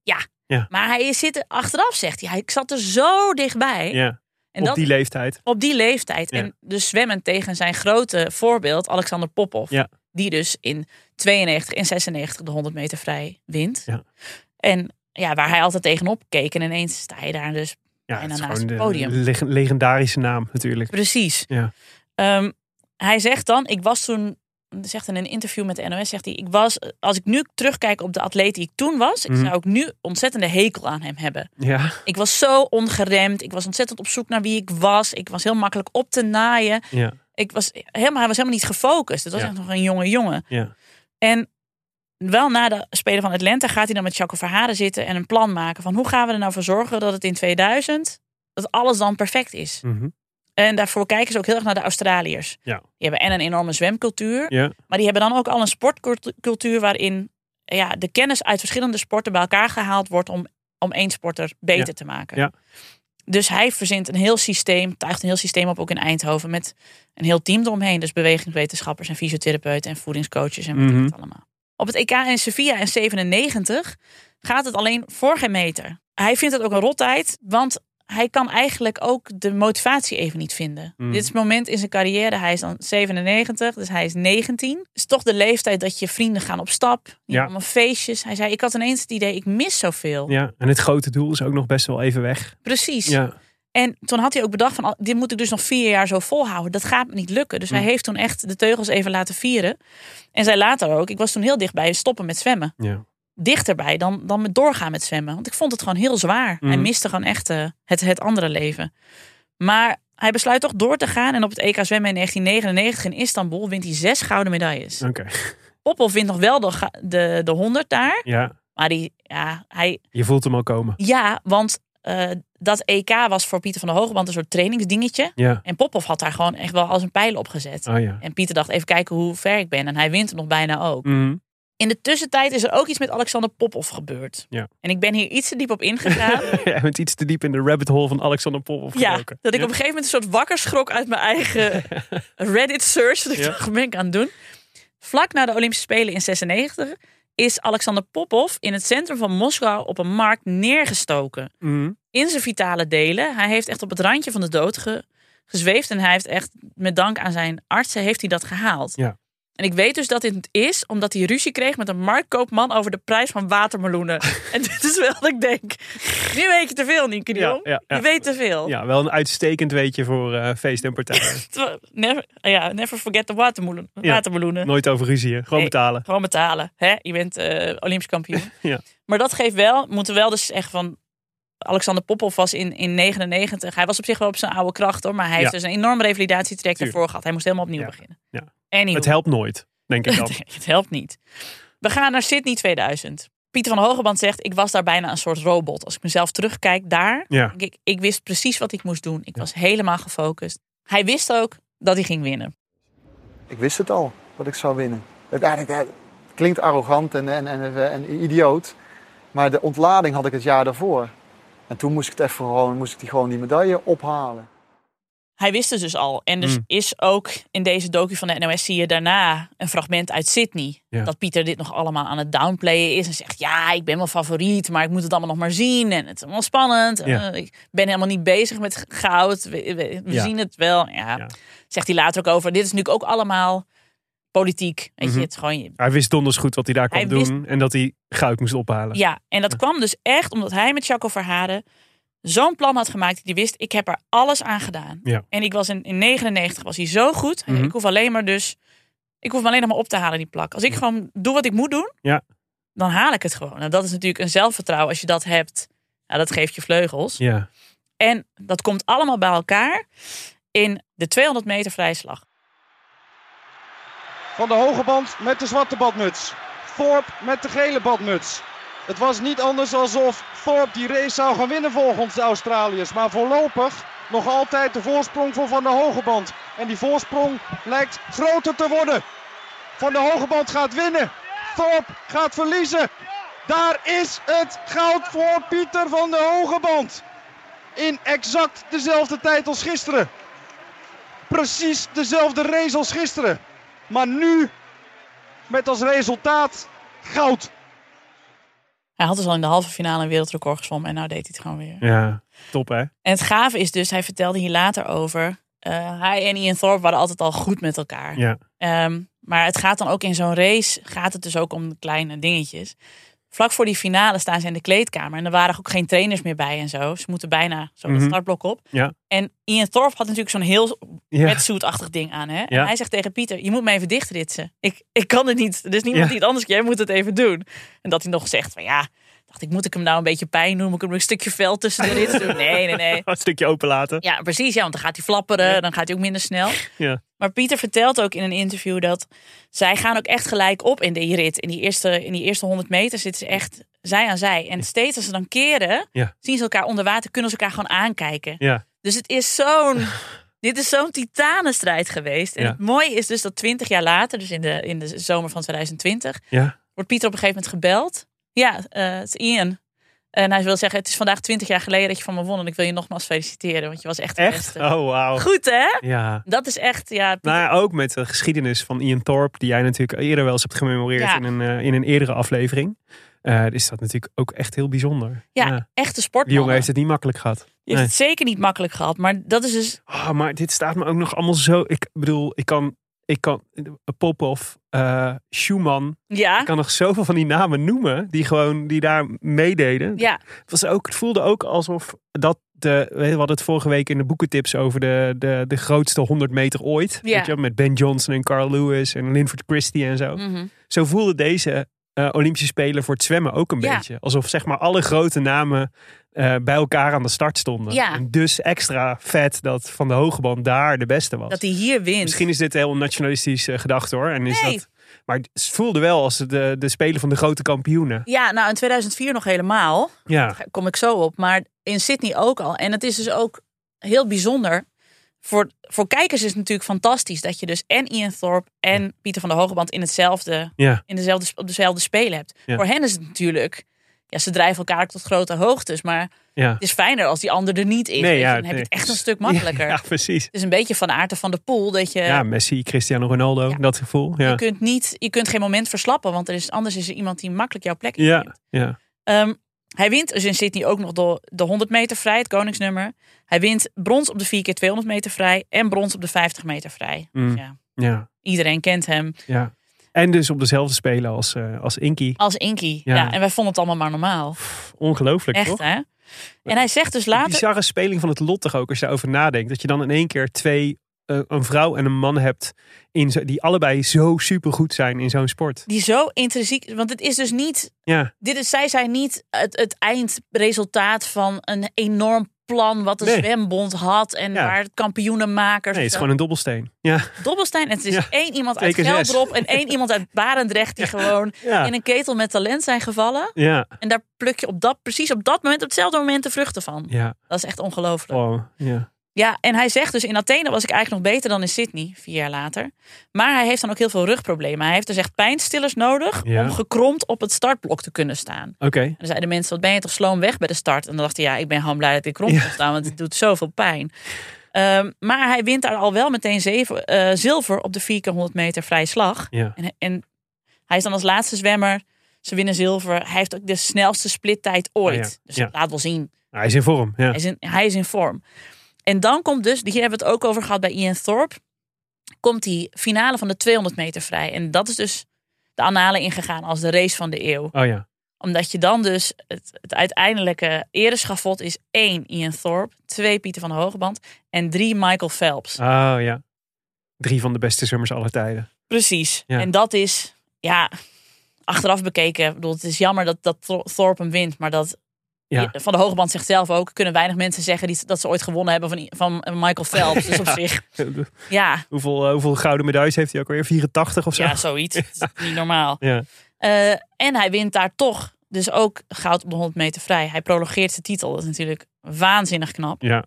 Maar hij zit er achteraf, zegt hij. Ik zat er zo dichtbij. Ja, en op dat, die leeftijd. op die leeftijd. Ja. En dus zwemmen tegen zijn grote voorbeeld, Alexander Popov. Ja. Die dus in 92 en 96 de 100 meter vrij wint. Ja. En ja, waar hij altijd tegenop keek. En ineens sta je daar dus Ja, Bijna het naast het de podium. leg- legendarische naam natuurlijk. Precies. Ja. Ehm, hij zegt dan, ik was toen, zegt in een interview met de NOS, zegt hij, ik was, als ik nu terugkijk op de atleet die ik toen was, ik Mhm. zou ook nu ontzettende hekel aan hem hebben. Ja, Ik was zo ongeremd, ik was ontzettend op zoek naar wie ik was, ik was heel makkelijk op te naaien. ja, Ik was helemaal, hij was helemaal niet gefocust. Het was Ja. echt nog een jonge jongen. ja. En wel na de Spelen van Atlanta gaat hij dan met Jacco Verharen zitten en een plan maken van hoe gaan we er nou voor zorgen dat het in 2000, dat alles dan perfect is. Mhm. En daarvoor kijken ze ook heel erg naar de Australiërs. Ja. Die hebben en een enorme zwemcultuur. ja. Maar die hebben dan ook al een sportcultuur waarin ja, de kennis uit verschillende sporten bij elkaar gehaald wordt om, om één sporter beter Ja. te maken. Ja. Dus hij verzint een heel systeem, tuigt een heel systeem op ook in Eindhoven met een heel team eromheen. Dus bewegingswetenschappers en fysiotherapeuten en voedingscoaches en wat het allemaal. Op het EK in Sevilla in 97 gaat het alleen voor geen meter. Hij vindt het ook een rottijd, want hij kan eigenlijk ook de motivatie even niet vinden. Mhm. Dit is het moment in zijn carrière. Hij is dan 97, dus hij is 19. Het is toch de leeftijd dat je vrienden gaan op stap. Ja. allemaal feestjes. Hij zei, ik had ineens het idee, ik mis zoveel. ja. En het grote doel is ook nog best wel even weg. Precies. Ja, En toen had hij ook bedacht van, "Al- dit moet ik dus nog vier jaar zo volhouden. Dat gaat me niet lukken. Dus hij Mm. heeft toen echt de teugels even laten vieren. En zei later ook, ik was toen heel dichtbij stoppen met zwemmen. ja. Dichterbij dan, dan met doorgaan met zwemmen. Want ik vond het gewoon heel zwaar. Hij Mm. miste gewoon echt eh, het, het andere leven. Maar hij besluit toch door te gaan. En op het EK zwemmen in 1999 in Istanbul wint hij zes gouden medailles. Oké. Poppel wint nog wel de, de, de 100 daar. Ja, Maar die, ja, hij, je voelt hem al komen. ja, want eh, dat EK was voor Pieter van der Hogeband een soort trainingsdingetje. Ja. En Popov had daar gewoon echt wel als een pijl op gezet. Oh ja. En Pieter dacht even kijken hoe ver ik ben. En hij wint nog bijna ook. Mhm. In de tussentijd is er ook iets met Alexander Popov gebeurd. Ja. En ik ben hier iets te diep op ingegaan. [laughs] Jij bent iets te diep in de rabbit hole van Alexander Popov ja, dat ik op een gegeven moment een soort wakker schrok uit mijn eigen [laughs] Reddit search. Dat ik dacht, ben ik aan het doen? Vlak na de Olympische Spelen in 96 is Alexander Popov in het centrum van Moskou op een markt neergestoken. Mhm. in zijn vitale delen. Hij heeft echt op het randje van de dood ge- gezweefd. En hij heeft echt, met dank aan zijn artsen, heeft hij dat gehaald. Ja. En ik weet dus dat dit is omdat hij ruzie kreeg met een marktkoopman over de prijs van watermeloenen. [laughs] en dit is wel wat ik denk. Nu weet je te veel, Nienke Ja, ja, ja. Je weet te veel. Ja, wel een uitstekend weetje voor eh, feest en partijen. [laughs] Never, ja, never forget the watermeloen, watermeloenen. Nooit over ruzie, hè? gewoon Nee. betalen. Gewoon betalen. Hè? Je bent eh, Olympisch kampioen. [laughs] Ja. Maar dat geeft wel, moeten we wel dus zeggen van. Alexander Popov was in, in 99. Hij was op zich wel op zijn oude kracht hoor. Maar hij heeft dus een enorm revalidatietraject ervoor gehad. Hij moest helemaal opnieuw Ja. beginnen. Ja. Het helpt nooit, denk ik [laughs] dan. het helpt niet. We gaan naar Sydney 2000. Pieter van Hogeband zegt, ik was daar bijna een soort robot. Als ik mezelf terugkijk daar, Ja. ik, ik wist precies wat ik moest doen. Ik was helemaal gefocust. Hij wist ook dat hij ging winnen. Ik wist het al, dat ik zou winnen. Het klinkt arrogant en, en, en, en idioot. Maar de ontlading had ik het jaar daarvoor. En toen moest ik, het even gewoon, moest ik die, gewoon die medaille ophalen. Hij wist het dus al. En dus Mm. is ook in deze docu van de NOS zie je daarna een fragment uit Sydney. Ja. Dat Pieter dit nog allemaal aan het downplayen is. En zegt, ja, ik ben wel favoriet, maar ik moet het allemaal nog maar zien. En het is allemaal spannend. Ja. Eh, ik ben helemaal niet bezig met goud. We, we- we Ja. zien het wel. Ja. Ja. Zegt hij later ook over. Dit is natuurlijk ook allemaal politiek. Weet je, Mhm. het gewoon, Hij wist donders goed wat hij daar kwam wist- doen. En dat hij goud moest ophalen. ja, en dat kwam dus echt omdat hij met Jaco Verharen zo'n plan had gemaakt. Die wist, ik heb er alles aan gedaan. Ja. En ik was in, in 99 was hij zo goed. En Mhm. Ik hoef alleen maar dus, ik hoef alleen nog maar op te halen die plak. Als ik gewoon doe wat ik moet doen, Ja. dan haal ik het gewoon. Nou, dat is natuurlijk een zelfvertrouwen. Als je dat hebt, nou, dat geeft je vleugels. Ja. En dat komt allemaal bij elkaar in de 200 meter vrije slag. Van de hoge band met de zwarte badmuts. Thorpe met de gele badmuts. Het was niet anders alsof Thorpe die race zou gaan winnen volgens de Australiërs. Maar voorlopig nog altijd de voorsprong voor Van de Hoge Band. En die voorsprong lijkt groter te worden. Van de Hoge Band gaat winnen. Thorpe gaat verliezen. Daar is het goud voor Pieter van de Hoge Band. In exact dezelfde tijd als gisteren. Precies dezelfde race als gisteren. Maar nu met als resultaat goud. Hij had dus al in de halve finale een wereldrecord gezwommen en nou deed hij het gewoon weer. Ja. Top hè? En het gave is dus, hij vertelde hier later over. eh, hij en Ian Thorpe waren altijd al goed met elkaar. Ja. Ehm, maar het gaat dan ook in zo'n race, gaat het dus ook om de kleine dingetjes. Vlak voor die finale staan ze in de kleedkamer. En er waren ook geen trainers meer bij en zo. Ze moeten bijna zo het Mhm. startblok op. Ja. En Ian Thorpe had natuurlijk zo'n heel wetsuit-achtig ding aan. Hè? En hij zegt tegen Pieter, je moet me even dichtritsen. Ik, ik kan het niet. Er is niemand Ja. die het anders Jij moet het even doen. En dat hij nog zegt van ja... Dacht ik, moet ik hem nou een beetje pijn doen? Moet ik hem een stukje vel tussen de rits [laughs] doen? Nee, nee, nee. Een stukje openlaten. Ja, precies. Ja, want dan gaat hij flapperen. Dan gaat hij ook minder snel. Ja. Maar Pieter vertelt ook in een interview dat zij gaan ook echt gelijk op in die rit. In die eerste, in die eerste 100 meter zitten ze echt zij aan zij. En steeds als ze dan keren, Ja. zien ze elkaar onder water, kunnen ze elkaar gewoon aankijken. Ja. Dus het is zo'n. [laughs] Dit is zo'n titanenstrijd geweest. En Ja. het mooie is dus dat 20 jaar later, dus in de, in de zomer van 2020, Ja. wordt Pieter op een gegeven moment gebeld. Ja, eh, het is Ian. En hij wil zeggen: Het is vandaag 20 jaar geleden dat je van me won. En ik wil je nogmaals feliciteren, want je was echt de Echt? beste. Oh wauw. Goed hè? Ja. Dat is echt, ja. Pieter- Nou ja, ook met de geschiedenis van Ian Thorpe, die jij natuurlijk eerder wel eens hebt gememoreerd Ja. in, een, eh, in een eerdere aflevering. eh, is dat natuurlijk ook echt heel bijzonder. ja, echte Die sportman. jongen heeft het niet makkelijk gehad. Je heeft Nee. het zeker niet makkelijk gehad. Maar dat is dus. Oh, maar dit staat me ook nog allemaal zo. Ik bedoel, ik kan, ik kan Popov, eh Schumann. Ja. Ik kan nog zoveel van die namen noemen die gewoon die daar meededen. Ja. Het, was ook, het voelde ook alsof dat de. We hadden het vorige week in de boekentips over de, de, de grootste 100 meter ooit. Ja. Weet je, met Ben Johnson en Carl Lewis en Linford Christie en zo. Mhm. Zo voelde deze eh, Olympische Spelen voor het zwemmen ook een Ja. beetje. Alsof zeg maar alle grote namen eh, bij elkaar aan de start stonden. Ja. En dus extra vet dat Van de Hogeband daar de beste was. Dat hij hier wint. Misschien is dit heel nationalistisch eh, gedacht hoor. En is Nee. dat, maar het voelde wel als de, de Spelen van de grote kampioenen. Ja, nou in 2004 nog helemaal. Ja, Daar kom ik zo op. Maar in Sydney ook al. En het is dus ook heel bijzonder. Voor, voor kijkers is het natuurlijk fantastisch dat je dus en Ian Thorpe en Pieter van der Hogeband in hetzelfde, ja, in dezelfde, op dezelfde spelen hebt. Ja. Voor hen is het natuurlijk, ja, ze drijven elkaar tot grote hoogtes. Maar ja. het is fijner als die ander er niet is. Nee, ja, dan heb je het echt een stuk [laughs] makkelijker. Ja, precies. Het is een beetje van aard van de pool dat je, Ja, Messi, Cristiano Ronaldo, Ja. dat gevoel. Ja, je, kunt niet, je kunt geen moment verslappen. Want er is, anders is er iemand die makkelijk jouw plek ja, inneemt. ja. Ehm, hij wint dus in Sydney ook nog de, de 100 meter vrij, het koningsnummer. Hij wint brons op de 4 keer 200 meter vrij en brons op de 50 meter vrij. Mm. Dus ja, ja, iedereen kent hem ja. En dus op dezelfde spelen als, eh, als Inky. als Inky. Ja. Ja. en wij vonden het allemaal maar normaal. Ongelooflijk, Echt, toch? hè? En hij zegt dus later... bizarre speling van het lot toch ook, als je daarover nadenkt. Dat je dan in één keer twee, eh, een vrouw en een man hebt, in zo, die allebei zo supergoed zijn in zo'n sport. Die zo intrinsiek... Want het is dus niet... Ja, Dit is, zij zijn niet het, het eindresultaat van een enorm plan wat de Nee. zwembond had. En Ja. waar het kampioenenmakers... nee, het is gewoon een dobbelsteen. Ja, Dobbelstein. En het is Ja. één iemand uit. Geldrop en één iemand uit Barendrecht die gewoon in een ketel met talent zijn gevallen. ja, En daar pluk je op dat, precies op dat moment, op hetzelfde moment de vruchten van. ja. Dat is echt ongelooflijk. Wow, ja. Ja, en hij zegt dus in Athene was ik eigenlijk nog beter dan in Sydney, vier jaar later. Maar hij heeft dan ook heel veel rugproblemen. Hij heeft dus echt pijnstillers nodig Ja. om gekromd op het startblok te kunnen staan. Oké. En dan zeiden mensen, wat ben je toch sloom weg bij de start? En dan dacht hij, ja, ik ben gewoon blij dat ik krom Ja. staan, want het doet zoveel pijn. Ehm, maar hij wint daar al wel meteen zeven, eh, zilver op de 4 keer 100 meter vrije slag. Ja. En, en hij is dan als laatste zwemmer. Ze winnen zilver. Hij heeft ook de snelste splittijd ooit. Ah, ja. Dus Ja. laat wel zien. Hij is in vorm. Ja. Hij is, in, hij is in vorm. En dan komt dus, hier hebben we het ook over gehad bij Ian Thorpe. komt die finale van de 200 meter vrij. En dat is dus de annalen ingegaan als de race van de eeuw. Oh ja. Omdat je dan dus, het, het uiteindelijke ereschafot is één Ian Thorpe, twee Pieter van de Hogeband en drie Michael Phelps. Oh ja. Drie van de beste zwemmers aller tijden. Precies. Ja. En dat is, ja, achteraf bekeken. Ik bedoel, het is jammer dat, dat Thor- Thorpe hem wint. Maar dat Ja. Van de Hogeband zegt zelf ook... kunnen weinig mensen zeggen die, dat ze ooit gewonnen hebben van, van Michael Phelps. Dus [laughs] op zich, [laughs] ja, hoeveel, eh, hoeveel gouden medailles heeft hij ook weer? 84 of zo? ja zoiets. [laughs] Dat is niet normaal. Ja. Eh, en hij wint daar toch dus ook goud op de 100 meter vrij. Hij prologeert zijn titel. Dat is natuurlijk waanzinnig knap. Ja.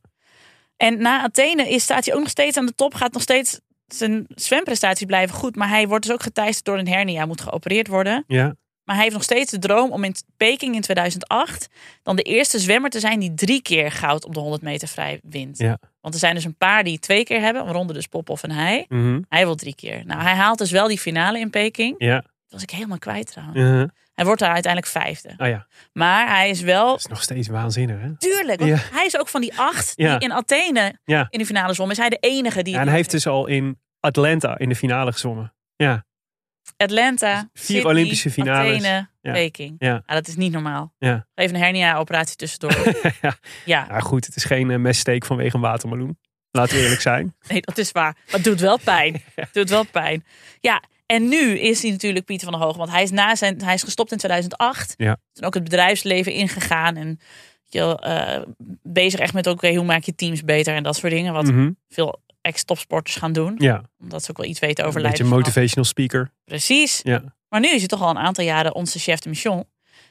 En na Athene is, staat hij ook nog steeds aan de top. Gaat nog steeds zijn zwemprestaties blijven goed. Maar hij wordt dus ook geteisterd door een hernia. Moet geopereerd worden. Ja. Maar hij heeft nog steeds de droom om in Peking in 2008 dan de eerste zwemmer te zijn die drie keer goud op de 100 meter vrij wint. Ja. Want er zijn dus een paar die twee keer hebben, waaronder dus Popov en hij. Mhm. Hij wil drie keer. Nou, hij haalt dus wel die finale in Peking. Ja. Dat was ik helemaal kwijt trouwens. Uh-huh. Hij wordt daar uiteindelijk vijfde. Oh ja. Maar hij is wel, Dat is nog steeds waanzinnig, hè? tuurlijk, want Ja. hij is ook van die acht Ja. die in Athene in de finale zwom. Is hij de enige die... Ja, en hij heeft dus al in Atlanta in de finale gezwommen. Ja. Atlanta, Vier Sydney, Olympische finales. Athene, Ja. Peking. Ja. dat is niet normaal. Ja. Even een hernia-operatie tussendoor. [laughs] ja. ja, goed. Het is geen eh, messteek vanwege een watermeloen. Laten we eerlijk zijn. [laughs] Nee, dat is waar. Maar het doet wel pijn. [laughs] Het doet wel pijn. Ja, en nu is hij natuurlijk Pieter van der Hoog. Want hij is, na zijn, hij is gestopt in 2008. Ja. Toen ook het bedrijfsleven ingegaan. En je, eh, bezig echt met oké, hoe maak je teams beter en dat soort dingen. Wat Mhm. veel ex-topsporters gaan doen. Ja. Omdat ze ook wel iets weten over Een beetje motivational speaker. Precies. Ja. Maar nu is hij toch al een aantal jaren onze chef de mission.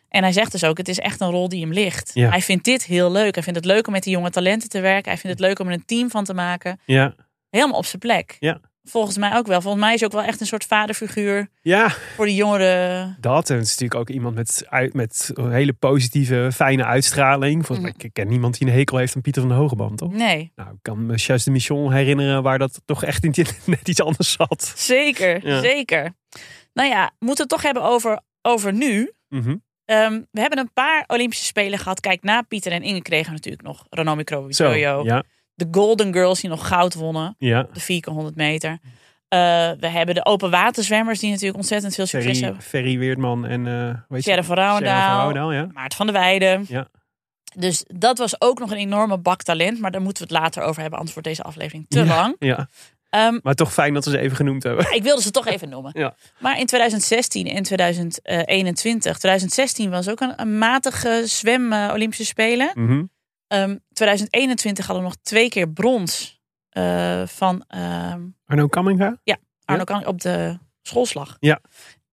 En hij zegt dus ook, het is echt een rol die hem ligt. Ja. Hij vindt dit heel leuk. Hij vindt het leuk om met die jonge talenten te werken. Hij vindt het leuk om er een team van te maken. Ja. Helemaal op zijn plek. Ja. Volgens mij ook wel. Volgens mij is ook wel echt een soort vaderfiguur Ja. voor die jongeren. Dat. En het is natuurlijk ook iemand met, uit- met een hele positieve, fijne uitstraling. Volgens mij, ik ken niemand die een hekel heeft aan Pieter van de Hogeband, toch? Nee, Nou, ik kan me Chas de Mission herinneren waar dat toch echt in [laughs] net iets anders zat. zeker. Ja. Zeker. Nou ja, we moeten het toch hebben over, over nu. Mhm. Ehm, we hebben een paar Olympische Spelen gehad. Kijk, na Pieter en Inge kregen we natuurlijk nog Ranomi Zo. Kromowidjojo. Ja. De Golden Girls die nog goud wonnen. Ja. De 400 meter. Eh, we hebben de open waterzwemmers die natuurlijk ontzettend veel succes Ferry, hebben. Ferry Weertman en uh, weet van Rouwendaal. Ja. Maart van der Weijden. Ja. Dus dat was ook nog een enorme bak talent. Maar daar moeten we het later over hebben. Anders wordt deze aflevering te lang. Ja. Ehm, Maar toch fijn dat we ze even genoemd hebben. ik wilde ze toch even noemen. Ja. Maar in 2016 en 2021. 2016 was ook een, een matige zwem eh, Olympische Spelen. Mhm. Ehm 2021 hadden we nog twee keer brons eh, van ehm, Arno Kamminga? Arno Kan op de schoolslag. Ja.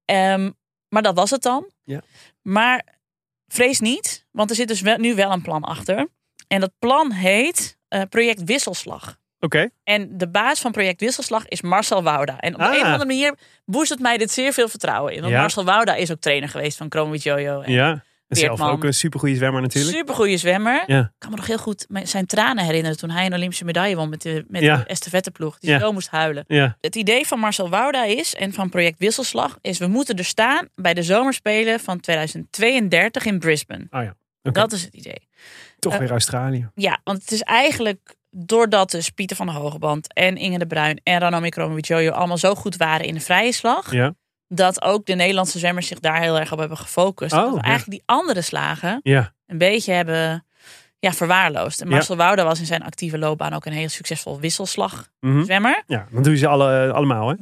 Ehm, maar dat was het dan. Ja. Maar vrees niet, want er zit dus wel, nu wel een plan achter. En dat plan heet eh, Project Wisselslag. Oké. En de baas van Project Wisselslag is Marcel Wouda. En op Ah. een of andere manier boezert mij dit zeer veel vertrouwen in. Want Ja. Marcel Wouda is ook trainer geweest van Kromwit Jojo. En Ja. Zelf ook een supergoeie zwemmer natuurlijk. Supergoeie zwemmer. Ja. Ik kan me nog heel goed zijn tranen herinneren toen hij een Olympische medaille won met de, met Ja. de estafetteploeg. Die zo moest huilen. Ja. Het idee van Marcel Wouda is, en van project Wisselslag, is we moeten er staan bij de zomerspelen van 2032 in Brisbane. Oh ja. Dat is het idee. Toch eh, weer Australië. Ja, want het is eigenlijk doordat dus Pieter van der Hogeband en Inge de Bruin en Ranomi Kromowidjojo allemaal zo goed waren in de vrije slag, Ja. Dat ook de Nederlandse zwemmers zich daar heel erg op hebben gefocust. Oh, dat we ja. eigenlijk die andere slagen Ja. een beetje hebben ja, verwaarloosd. En Ja. Marcel Wouda was in zijn actieve loopbaan ook een heel succesvol wisselslagzwemmer. Mhm. Ja, dat doen ze alle, eh, allemaal, hè?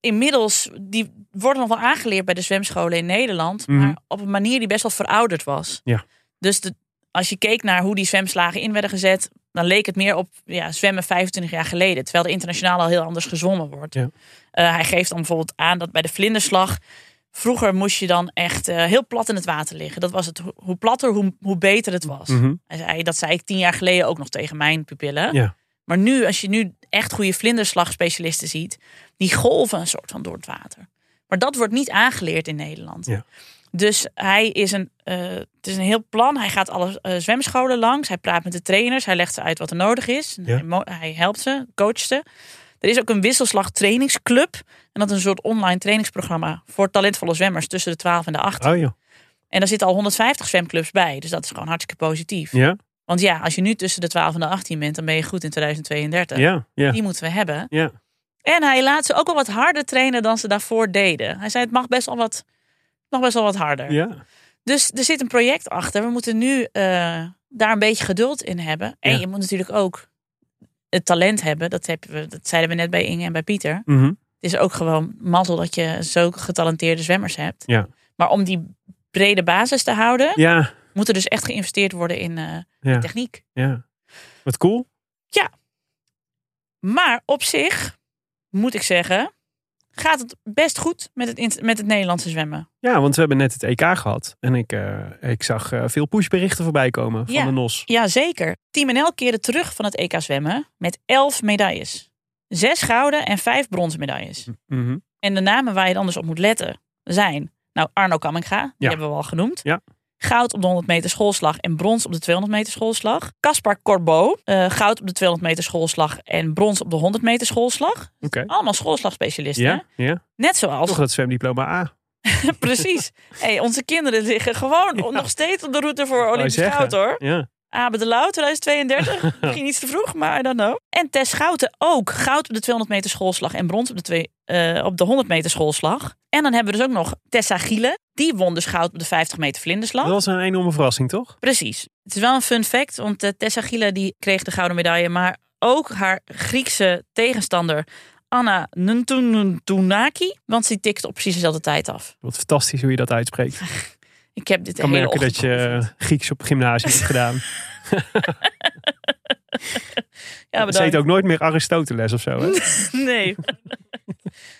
Inmiddels, die worden nog wel aangeleerd bij de zwemscholen in Nederland. Mhm. Maar op een manier die best wel verouderd was. Ja. Dus de, als je keek naar hoe die zwemslagen in werden gezet. Dan leek het meer op ja, zwemmen 25 jaar geleden. Terwijl er internationaal al heel anders gezwommen wordt. Ja. Eh, hij geeft dan bijvoorbeeld aan dat bij de vlinderslag... Vroeger moest je dan echt eh, heel plat in het water liggen. Dat was het. Ho- Hoe platter, hoe, hoe beter het was. Mhm. Hij zei, dat zei ik tien jaar geleden ook nog tegen mijn pupillen. Ja. Maar nu, als je nu echt goede vlinderslagspecialisten ziet, die golven een soort van door het water. Maar dat wordt niet aangeleerd in Nederland. Ja. Dus hij is een, eh, het is een heel plan. Hij gaat alle zwemscholen langs. Hij praat met de trainers. Hij legt ze uit wat er nodig is. Ja. Hij, hij helpt ze, coacht ze. Er is ook een wisselslag trainingsclub. En dat is een soort online trainingsprogramma voor talentvolle zwemmers tussen de 12 en de 18. Oh ja. En daar zitten al 150 zwemclubs bij. Dus dat is gewoon hartstikke positief. Ja. Want ja, als je nu tussen de 12 en de 18 bent, dan ben je goed in 2032. Ja. Ja. Die moeten we hebben. Ja. En hij laat ze ook wel wat harder trainen dan ze daarvoor deden. Hij zei het mag best wel wat, mag best wel wat harder. Ja. Dus er zit een project achter. We moeten nu eh, daar een beetje geduld in hebben. En Ja. je moet natuurlijk ook het talent hebben. Dat, hebben we, dat zeiden we net bij Inge en bij Pieter. Mhm. Het is ook gewoon mazzel dat je zulke getalenteerde zwemmers hebt. Ja. Maar om die brede basis te houden, Ja. moet er dus echt geïnvesteerd worden in Ja. techniek. ja. Wat cool. Maar op zich, moet ik zeggen, gaat het best goed met het, met het Nederlandse zwemmen. Ja, want we hebben net het EK gehad. En ik, eh, ik zag eh, veel pushberichten voorbij komen van Ja. de NOS. Jazeker. Team NL keerde terug van het EK zwemmen met elf medailles. Zes gouden en vijf bronzen medailles. Mhm. En de namen waar je dan dus op moet letten zijn... Nou, Arno Kamminga, die Ja. hebben we al genoemd. Ja. Goud op de 100 meter schoolslag en brons op de 200 meter schoolslag. Caspar Corbeau, eh, goud op de 200 meter schoolslag en brons op de 100 meter schoolslag. Oké. Allemaal schoolslagspecialisten. Ja, ja. Net zoals Toch dat zwemdiploma A. [laughs] Precies. Hey, onze kinderen liggen gewoon [laughs] nog steeds op de route voor Olympisch goud hoor. Ja. Abe de Lauw [laughs] 2032. Misschien iets te vroeg, maar I don't know. En Tess Schouten ook. Goud op de 200 meter schoolslag en brons op de, eh, op de 100 meter schoolslag. En dan hebben we dus ook nog Tessa Gielen. Die won dus goud op de 50 meter vlinderslag. Dat was een enorme verrassing, toch? Precies. Het is wel een fun fact, want eh, Tessa Gielen die kreeg de gouden medaille. Maar ook haar Griekse tegenstander Anna Ntuntunaki. Want die tikte op precies dezelfde tijd af. Wat fantastisch hoe je dat uitspreekt. [laughs] Ik heb dit kan hele merken dat je eh, Grieks op gymnasium hebt gedaan. [laughs] Ja, Ze heet ook nooit meer Aristoteles of zo, hè? [laughs] Nee.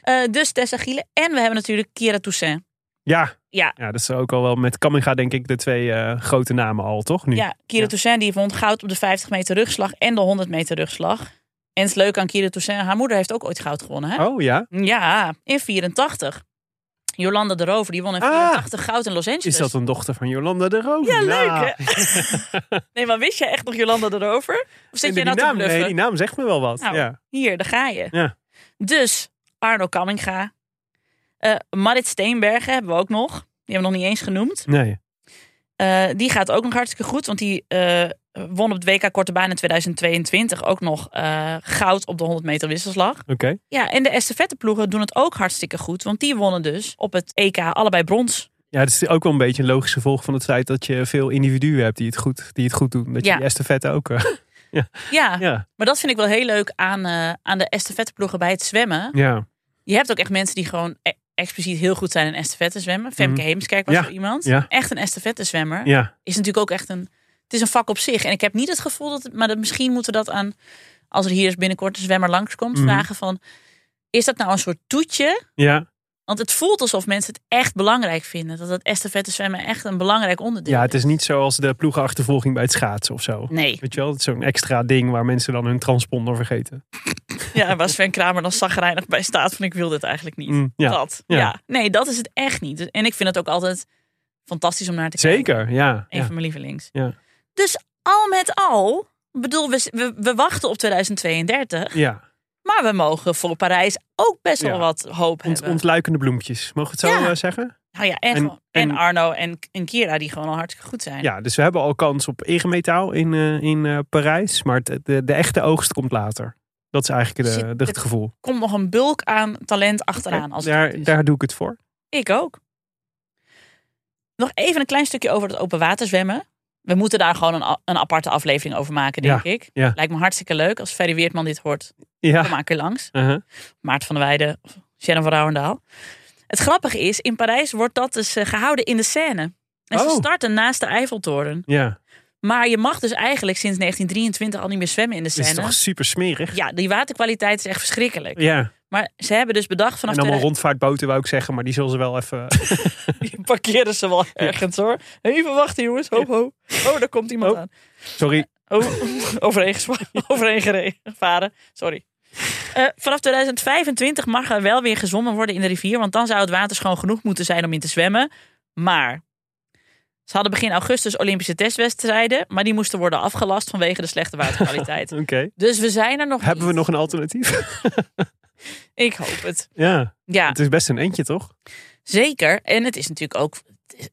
Eh, dus Tessa Gielen. En we hebben natuurlijk Kira Toussaint. Ja. Ja. ja, dat is ook al wel met Kamminga denk ik de twee eh, grote namen al, toch? Nu? Ja, Kira Ja. Toussaint die won goud op de 50 meter rugslag en de 100 meter rugslag. En het is leuk aan Kira Toussaint. Haar moeder heeft ook ooit goud gewonnen. Hè? Oh ja? Ja, in 84. Jolanda de Rover, die won in Ah. 84 goud in Los Angeles. Is dat een dochter van Jolanda de Rover? Ja, leuk Nou, hè? [laughs] nee, maar wist jij echt nog Jolanda de Rover? Of zit je nou te bluffen? nee, die naam zegt me wel wat. Nou, ja. Hier, daar ga je. Ja. Dus Arno Kamminga. eh Marit Steenbergen hebben we ook nog. Die hebben we nog niet eens genoemd. Nee. Eh, die gaat ook nog hartstikke goed. Want die eh, won op het WK Korte Baan in 2022 ook nog goud op de 100 meter wisselslag. Oké. Ja, en de estafetteploegen doen het ook hartstikke goed. Want die wonnen dus op het EK allebei brons. Ja, het is ook wel een beetje een logisch gevolg van het feit dat je veel individuen hebt die het goed, die het goed doen. Dat je Ja. die estafette ook... eh, [laughs] Ja, [laughs] ja. maar dat vind ik wel heel leuk aan, aan de estafetteploegen bij het zwemmen. Ja. Je hebt ook echt mensen die gewoon e- expliciet heel goed zijn in estafette zwemmen. Femke. Heemskerk was Ja, zo iemand. ja. Echt een estafette zwemmer. Ja. Is natuurlijk ook echt een... Het is een vak op zich. En ik heb niet het gevoel dat... het- Maar dat, misschien moeten we dat aan... Als er hier eens binnenkort een zwemmer langskomt. Mhm. Vragen van... Is dat nou een soort toetje? Ja. Want het voelt alsof mensen het echt belangrijk vinden. Dat het estafette zwemmen echt een belangrijk onderdeel ja, het is niet zoals de ploegenachtervolging bij het schaatsen of zo. Nee. Weet je wel, is zo'n extra ding waar mensen dan hun transponder vergeten. [laughs] Ja, waar Sven Kramer dan zagrijnig bij staat van ik wil dit eigenlijk niet. Mm, ja. Dat. Ja. Ja. Nee, dat is het echt niet. En ik vind het ook altijd fantastisch om naar te kijken. Zeker, ja. Een ja. van mijn lievelings. Ja. Dus al met al, bedoel, we, we, we wachten op 2032. ja. Maar we mogen voor Parijs ook best wel Ja. wat hoop Ont, hebben. ontluikende bloempjes. Mogen we het zo Ja. eh, zeggen? nou ja, en, en- gewoon- en, en- Arno en, en Kira die gewoon al hartstikke goed zijn. Ja, dus we hebben al kans op egemetaal in, eh, in eh, Parijs. Maar de, de echte oogst komt later. Dat is eigenlijk de, Zit- de, het gevoel. Komt nog een bulk aan talent achteraan. Als daar doe ik het voor. Ik ook. Nog even een klein stukje over het open water zwemmen. We moeten daar gewoon een, een aparte aflevering over maken, denk Ja, ik. ja. Lijkt me hartstikke leuk. Als Ferry Weertman dit hoort, Ja. kom maar een keer langs. uh-huh. Maarten van der Weijden of Sharon van Rouwendaal. Het grappige is, in Parijs wordt dat dus eh, gehouden in de Seine. En ze Oh. starten naast de Eiffeltoren. Ja, Maar je mag dus eigenlijk sinds 1923 al niet meer zwemmen in de dat is Seine. toch super smerig? Ja, die waterkwaliteit is echt verschrikkelijk. Ja, Maar ze hebben dus bedacht vanaf en allemaal 2000 rondvaartboten wou ik zeggen, maar die zullen ze wel even... [laughs] Die parkeren ze wel ergens hoor. Even wachten jongens. Ho, ho. Oh, daar komt iemand Oh. aan. Sorry. Oh, [laughs] overheen, [laughs] overheen gereden. Sorry. Eh, vanaf 2025 mag er wel weer gezwommen worden in de rivier. Want dan zou het water schoon genoeg moeten zijn om in te zwemmen. Maar ze hadden begin augustus Olympische testwedstrijden. Maar die moesten worden afgelast vanwege de slechte waterkwaliteit. [laughs] Oké. dus we zijn er nog Hebben we nog een alternatief? Ik hoop het. ja, Ja, het is best een eentje, toch? zeker. En het is natuurlijk ook...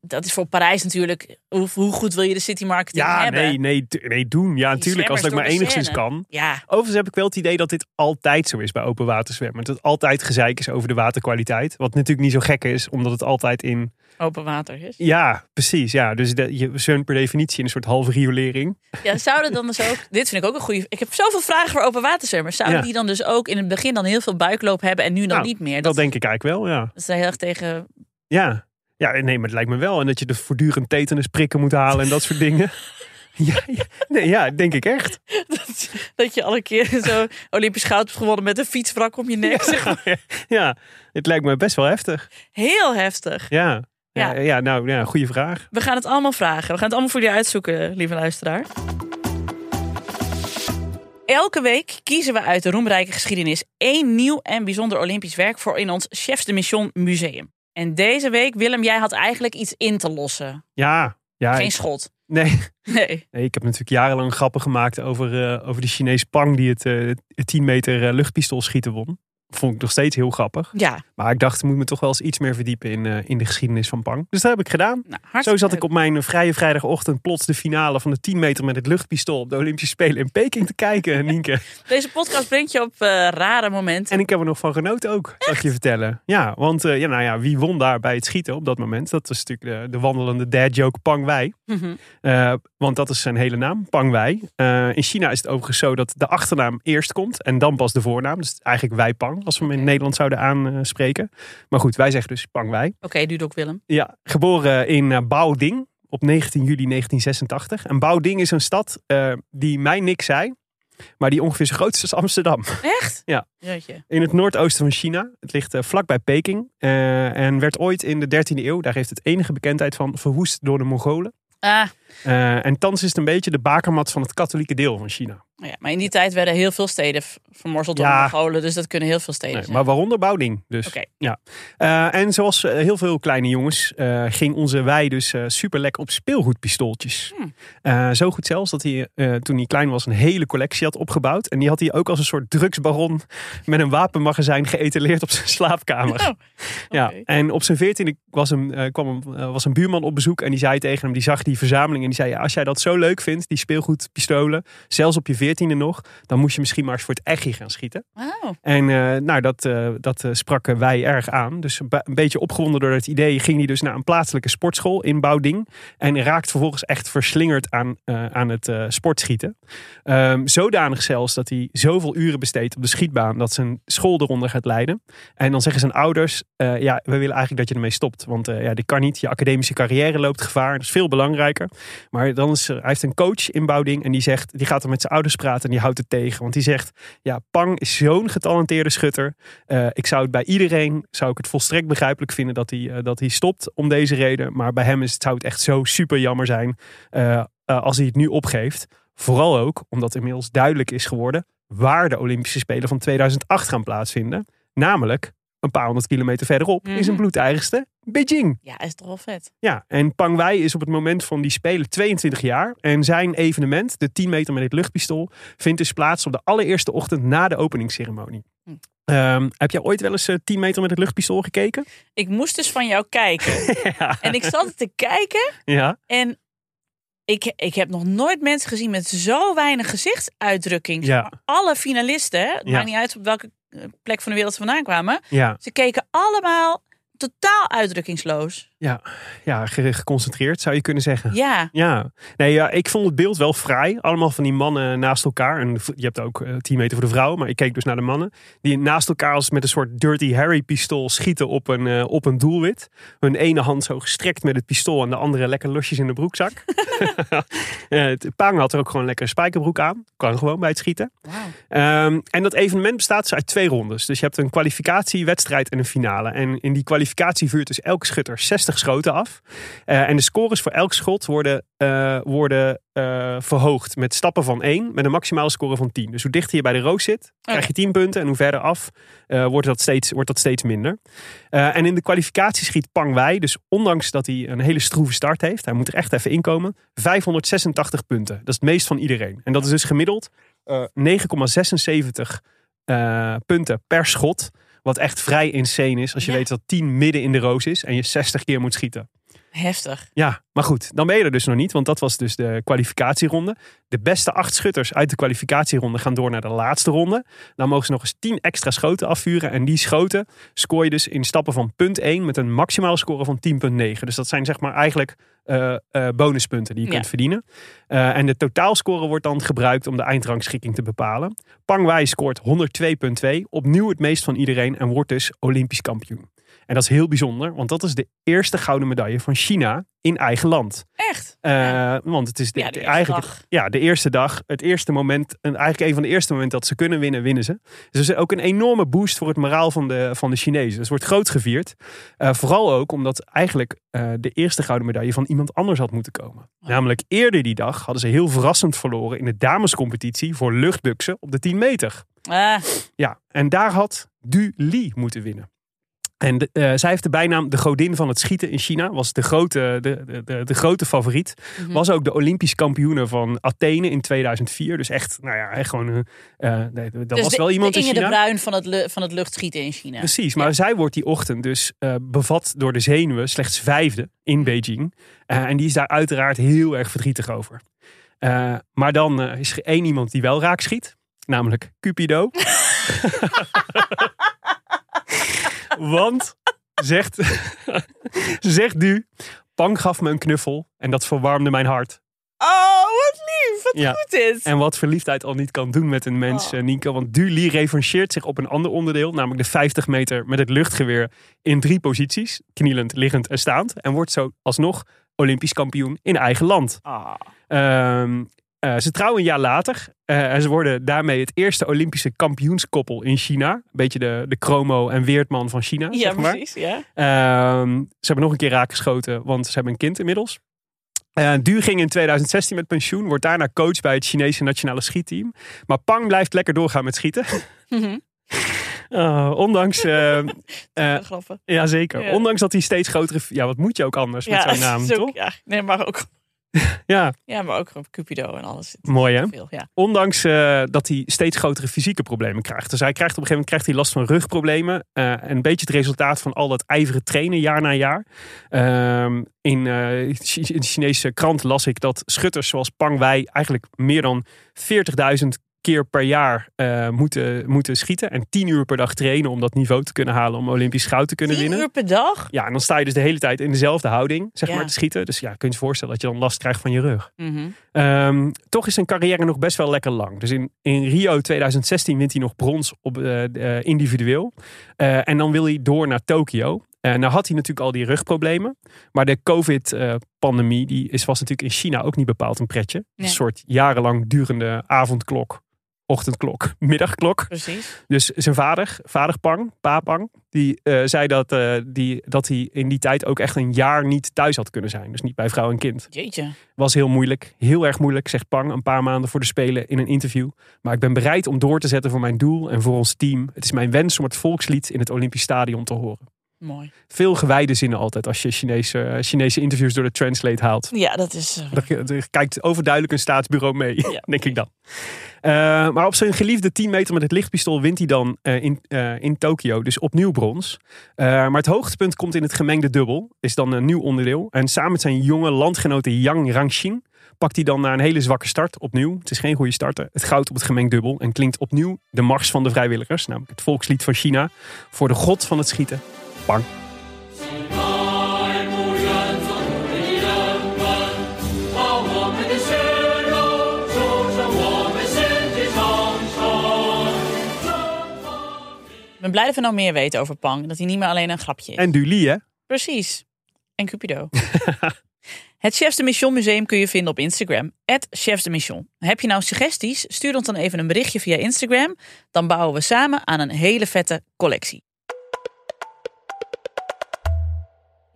dat is voor Parijs natuurlijk. Hoe, hoe goed wil je de city marketing Ja, hebben? nee, nee, nee, doen. Ja, natuurlijk. Als ook maar enigszins kan. Ja, Overigens heb ik wel het idee dat dit altijd zo is bij open waterzwemmen. Dat het altijd gezeik is over de waterkwaliteit. Wat natuurlijk niet zo gek is, omdat het altijd in... open water is. Ja, precies. Ja. Dus de, je zwemt per definitie in een soort halve riolering. Ja, zouden dan dus ook. [laughs] Dit vind ik ook een goede. Ik heb zoveel vragen voor open waterzwemmers. Zouden Ja. die dan dus ook in het begin dan heel veel buikloop hebben en nu dan Nou, niet meer? Dat denk ik eigenlijk wel, ja. dat is heel erg tegen. Ja. Ja, nee, maar het lijkt me wel. En dat je de voortdurend tetanus prikken moet halen en dat soort dingen. [laughs] Ja, ja, nee, ja, denk ik echt. Dat, dat je alle keer zo Olympisch goud hebt gewonnen met een fietswrak om je nek. zeg maar. [laughs] Ja, het lijkt me best wel heftig. Heel heftig. Ja, ja, Ja. ja nou, ja, goede vraag. We gaan het allemaal vragen. We gaan het allemaal voor je uitzoeken, lieve luisteraar. Elke week kiezen we uit de roemrijke geschiedenis één nieuw en bijzonder Olympisch werk voor in ons Chefs de Mission Museum. En deze week, Willem, jij had eigenlijk iets in te lossen. Ja, ja. Geen schot. nee, [laughs] Nee. nee, ik heb natuurlijk jarenlang grappen gemaakt over, eh, over de Chinees Pang die het, eh, het 10 meter eh, luchtpistool schieten won. Vond ik nog steeds heel grappig. Ja, Maar ik dacht, ik moet me toch wel eens iets meer verdiepen in, eh, in de geschiedenis van Pang. Dus dat heb ik gedaan. nou, Zo zat ik op mijn vrije vrijdagochtend plots de finale van de 10 meter met het luchtpistool op de Olympische Spelen in Peking te kijken, [laughs] Nienke. Deze podcast brengt je op eh, rare momenten. En ik heb er nog van genoten ook, ik je vertellen. Ja, want eh, ja, nou ja, wie won daar bij het schieten op dat moment? Dat was natuurlijk de, de wandelende dad joke Pang Wei. Mhm. Want dat is zijn hele naam, Pang Wei. In China is het overigens zo dat de achternaam eerst komt en dan pas de voornaam. Dus eigenlijk Wei Pang, als we hem in. Nederland zouden aanspreken. Maar goed, wij zeggen dus Pang Wei. Oké, Dudok Willem. Ja, geboren in eh, Baoding op 19 juli 1986. En Baoding is een stad eh, die mij niks zei, maar die ongeveer zo groot is als Amsterdam. Echt? Ja. Jeetje. In het noordoosten van China. Het ligt eh, vlakbij Peking. en werd ooit in de 13e eeuw, daar heeft het enige bekendheid van, verwoest door de Mongolen. Ah, Eh, en thans is het een beetje de bakermat van het katholieke deel van China. ja, maar in die tijd werden heel veel steden vermorzeld door Ja. Mongolen. Dus dat kunnen heel veel steden Nee, zijn. maar waaronder Baoding dus. Oké. Ja. Eh, en zoals eh, heel veel kleine jongens ging onze wij dus eh, super lekker op speelgoedpistooltjes. Hmm. Zo goed zelfs dat hij toen hij klein was een hele collectie had opgebouwd. En die had hij ook als een soort drugsbaron met een wapenmagazijn geëtaleerd op zijn slaapkamer. Oh, Ja, en op zijn veertiende was eh, kwam een, was een buurman op bezoek en die zei tegen hem, die zag die verzameling en die zei, ja, als jij dat zo leuk vindt, die speelgoedpistolen, zelfs op je veertiende nog, dan moet je misschien maar eens voor het echi gaan schieten. Oh. En eh, nou, dat, eh, dat eh, spraken wij erg aan. Dus een, beetje opgewonden door het idee ging hij dus naar een plaatselijke sportschool in Bauding. En raakt vervolgens echt verslingerd aan, aan het sportschieten. Ehm, zodanig zelfs dat hij zoveel uren besteedt op de schietbaan dat zijn school eronder gaat lijden. En dan zeggen zijn ouders, ja, we willen eigenlijk dat je ermee stopt. Want ja, dit kan niet. Je academische carrière loopt gevaar. Dat is veel belangrijker. Maar dan is er, hij heeft een coach in Bauding en die zegt, die gaat er met zijn ouders praten en die houdt het tegen. Want die zegt, ja, Pang is zo'n getalenteerde schutter. Eh, ik zou het bij iedereen, zou ik het volstrekt begrijpelijk vinden dat hij, eh, dat hij stopt om deze reden. Maar bij hem is het, zou het echt zo super jammer zijn eh, als hij het nu opgeeft. Vooral ook omdat inmiddels duidelijk is geworden waar de Olympische Spelen van 2008 gaan plaatsvinden. Namelijk een paar honderd kilometer verderop in zijn Mhm. bloedeigenste Beijing. Ja, is toch wel vet. Ja, en Pang Wei is op het moment van die Spelen 22 jaar. En zijn evenement, de 10 meter met het luchtpistool, vindt dus plaats op de allereerste ochtend na de openingsceremonie. Hm. Ehm, heb jij ooit wel eens eh, 10 meter met het luchtpistool gekeken? Ik moest dus van jou kijken. [laughs] ja. en ik zat te kijken ja. en ik, ik heb nog nooit mensen gezien met zo weinig gezichtsuitdrukking. Ja. Alle finalisten, het Ja. maakt niet uit op welke eh, plek van de wereld ze vandaan kwamen. Ja, Ze keken allemaal totaal uitdrukkingsloos. Ja, ja ge- geconcentreerd zou je kunnen zeggen. Ja, Ja, nee, ja, ik vond het beeld wel fraai. Allemaal van die mannen naast elkaar. En je hebt ook eh 10 meter voor de vrouwen, maar ik keek dus naar de mannen. Die naast elkaar als met een soort Dirty Harry pistool schieten op een, eh, op een doelwit. Hun ene hand zo gestrekt met het pistool en de andere lekker losjes in de broekzak. [laughs] [laughs] Eh, het Pang had er ook gewoon lekker een spijkerbroek aan. Kan gewoon bij het schieten. wauw. Ehm, en dat evenement bestaat dus uit twee rondes. Dus je hebt een kwalificatiewedstrijd en een finale. En in die kwalificatie vuurt dus elke schutter 60 schoten af. Eh, en de scores voor elk schot worden, eh, worden eh, verhoogd met stappen van 1 met een maximale score van 10. Dus hoe dichter je bij de roos zit, krijg je 10 punten. En hoe verder af wordt, dat steeds, wordt dat steeds minder. En in de kwalificatie schiet Pang Wei, dus ondanks dat hij een hele stroeve start heeft, hij moet er echt even inkomen, 586 punten. Dat is het meest van iedereen. En dat is dus gemiddeld eh, 9,76 eh, punten per schot. Wat echt vrij insane is als je Ja. weet dat 10 midden in de roos is en je 60 keer moet schieten. Heftig. Ja, maar goed, dan ben je er dus nog niet, want dat was dus de kwalificatieronde. De beste acht schutters uit de kwalificatieronde gaan door naar de laatste ronde. Dan mogen ze nog eens tien extra schoten afvuren. En die schoten scoor je dus in stappen van punt 1 met een maximaal score van 10,9. Dus dat zijn zeg maar eigenlijk eh, eh, bonuspunten die je Ja. kunt verdienen. Eh, en de totaalscore wordt dan gebruikt om de eindrangschikking te bepalen. Pang Wai scoort 102,2, opnieuw het meest van iedereen en wordt dus Olympisch kampioen. En dat is heel bijzonder, want dat is de eerste gouden medaille van China in eigen land. Echt. Eh, Want het is de, Ja, eigenlijk dag. ja, de eerste dag, het eerste moment, en eigenlijk een van de eerste momenten dat ze kunnen winnen, winnen ze. Dus is ook een enorme boost voor het moraal van de, van de Chinezen. Dus het wordt groot gevierd. Eh, vooral ook omdat eigenlijk eh, de eerste gouden medaille van iemand anders had moeten komen. Namelijk eerder die dag hadden ze heel verrassend verloren in de damescompetitie voor luchtbuksen op de 10 meter. Ah, Ja, en daar had Du Li moeten winnen. En de- eh, zij heeft de bijnaam de godin van het schieten in China. Was de grote, de, de, de, de grote favoriet. Mhm. Was ook de Olympisch kampioene van Athene in 2004. Dus echt, nou ja, echt gewoon... eh, eh, nee, dat dus was de- wel iemand de in China. de Bruin van het, van het luchtschieten in China. Precies, maar zij wordt die ochtend dus eh, bevat door de zenuwen slechts vijfde in Beijing. Eh, en die is daar uiteraard heel erg verdrietig over. Maar dan is er één iemand die wel raak schiet. Namelijk Cupido. [laughs] Want, zegt, zegt du, Pang gaf me een knuffel en dat verwarmde mijn hart. Oh, wat lief. Wat Ja. goed dit. En wat verliefdheid al niet kan doen met een mens, Oh. eh, Nienke. Want Du Li revancheert zich op een ander onderdeel. Namelijk de 50 meter met het luchtgeweer in drie posities. Knielend, liggend en staand. En wordt zo alsnog Olympisch kampioen in eigen land. Ah. Ehm, eh, ze trouwen een jaar later. eh, en ze worden daarmee het eerste Olympische kampioenskoppel in China. Een beetje de, de Chromo en Weertman van China, Ja, zeg maar. precies. Ja. Ehm, ze hebben nog een keer raakgeschoten, want ze hebben een kind inmiddels. Eh Du ging in 2016 met pensioen, wordt daarna coach bij het Chinese nationale schietteam. Maar Pang blijft lekker doorgaan met schieten. Mhm. Oh, [laughs] ondanks, [laughs] Grappig. ja zeker. Ja. Ondanks dat hij steeds grotere, ja wat moet je ook anders met zo'n [laughs] naam, toch? Ja, nee, maar ook, [laughs] Ja, ja, maar ook gewoon Cupido en alles. mooi hè? Veel, ja. Ondanks eh, dat hij steeds grotere fysieke problemen krijgt. Dus hij krijgt op een gegeven moment krijgt hij last van rugproblemen. eh, en een beetje het resultaat van al dat ijveren trainen jaar na jaar. Ehm, in, eh, in de Chinese krant las ik dat schutters zoals Pang Wei eigenlijk meer dan 40.000 keer per jaar eh, moeten, moeten schieten. En 10 uur per dag trainen om dat niveau te kunnen halen om Olympisch goud te kunnen Tien winnen. uur per dag? Ja, en dan sta je dus de hele tijd in dezelfde houding, zeg Ja. maar, te schieten. Dus ja, kun je je voorstellen dat je dan last krijgt van je rug. Mhm. Ehm, toch is zijn carrière nog best wel lekker lang. Dus in, in Rio 2016 wint hij nog brons op eh, eh, individueel. En dan wil hij door naar Tokio. Eh nou had hij natuurlijk al die rugproblemen. Maar de COVID-pandemie die is, was natuurlijk in China ook niet bepaald een pretje. Nee. Een soort jarenlang durende avondklok, ochtendklok, [laughs] middagklok. Precies. Dus zijn vader, vader Pang, pa Pang, die eh, zei dat, eh, die, dat hij in die tijd ook echt een jaar niet thuis had kunnen zijn. Dus niet bij vrouw en kind. Jeetje. Was heel moeilijk, heel erg moeilijk, zegt Pang een paar maanden voor de Spelen in een interview. Maar ik ben bereid om door te zetten voor mijn doel en voor ons team. Het is mijn wens om het volkslied in het Olympisch Stadion te horen. Mooi. Veel gewijde zinnen altijd als je Chinese, Chinese interviews door de translate haalt. Ja, dat is... eh, kijkt overduidelijk een staatsbureau mee, Ja. [laughs] denk ik dan. Eh, maar op zijn geliefde 10 meter met het lichtpistool wint hij dan eh, in, eh, in Tokio. Dus opnieuw brons. Eh, maar het hoogtepunt komt in het gemengde dubbel. Is dan een nieuw onderdeel. En samen met zijn jonge landgenote Yang Rangxin pakt hij dan naar een hele zwakke start opnieuw. Het is geen goede starter. Het goud op het gemengd dubbel. En klinkt opnieuw de mars van de vrijwilligers. Namelijk het volkslied van China. Voor de god van het schieten. Pang. Ik ben blij dat we nou meer weten over Pang. Dat hij niet meer alleen een grapje is. En Duli hè? Precies. En Cupido. [laughs] Het Chefs de Mission Museum kun je vinden op Instagram. Chefs de Mission. Heb je nou suggesties? Stuur ons dan even een berichtje via Instagram. Dan bouwen we samen aan een hele vette collectie.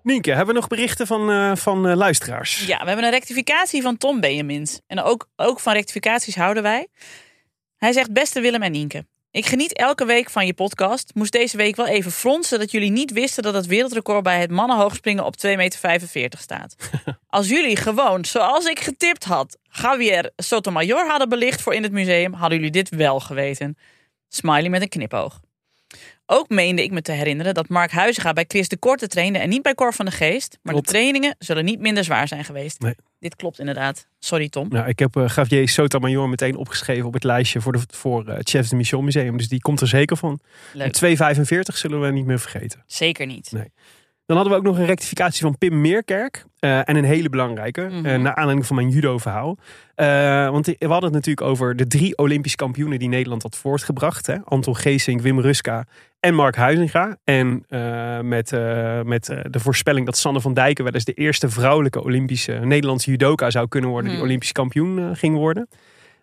Nienke, hebben we nog berichten van, eh, van eh, luisteraars? Ja, we hebben een rectificatie van Tom Benjamins. En ook, ook van rectificaties houden wij. Hij zegt, beste Willem en Nienke. Ik geniet elke week van je podcast. Moest deze week wel even fronsen dat jullie niet wisten dat het wereldrecord bij het mannenhoogspringen op 2,45 meter staat. [laughs] Als jullie gewoon, zoals ik getipt had, Javier Sotomayor hadden belicht voor in het museum, hadden jullie dit wel geweten. Smiley met een knipoog. Ook meende ik me te herinneren dat Mark Huizinga bij Chris de Korte trainde en niet bij Cor van de Geest. Maar Klopt. de trainingen zullen niet minder zwaar zijn geweest. Nee. Dit klopt inderdaad. Sorry Tom. Nou, ik heb uh, Javier Sotomayor meteen opgeschreven op het lijstje voor, de, voor uh, het Chefs de Mission Museum. Dus die komt er zeker van. Leuk. En 2,45 zullen we niet meer vergeten. Zeker niet. Nee. Dan hadden we ook nog een rectificatie van Pim Meerkerk. Uh, en een hele belangrijke, mm -hmm. uh, naar aanleiding van mijn judo-verhaal. Uh, want we hadden het natuurlijk over de drie Olympische kampioenen die Nederland had voortgebracht. Hè? Anton Geesink, Wim Ruska en Mark Huizinga. En met, met de voorspelling dat Sanne van Dijken wel eens de eerste vrouwelijke Olympische Nederlandse judoka zou kunnen worden. Die Olympisch kampioen ging worden.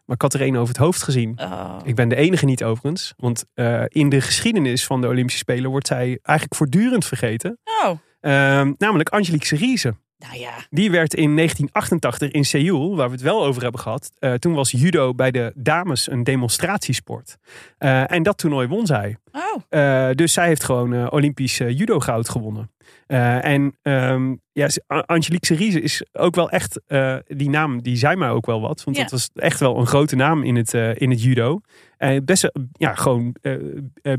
Maar ik had er één over het hoofd gezien. Oh. Ik ben de enige niet overigens. Want uh, in de geschiedenis van de Olympische Spelen wordt zij eigenlijk voortdurend vergeten. Oh. Uh, namelijk Angelique Cerise. Nou ja. Die werd in 1988 in Seoul, waar we het wel over hebben gehad. Uh, toen was judo bij de dames een demonstratiesport. Uh, en dat toernooi won zij. Oh. dus zij heeft gewoon Olympisch judo goud gewonnen. en um, ja, Angelique Cerise is ook wel echt, die naam die zei mij ook wel wat. Want Ja. dat was echt wel een grote naam in het, in het judo. En best ja, gewoon uh,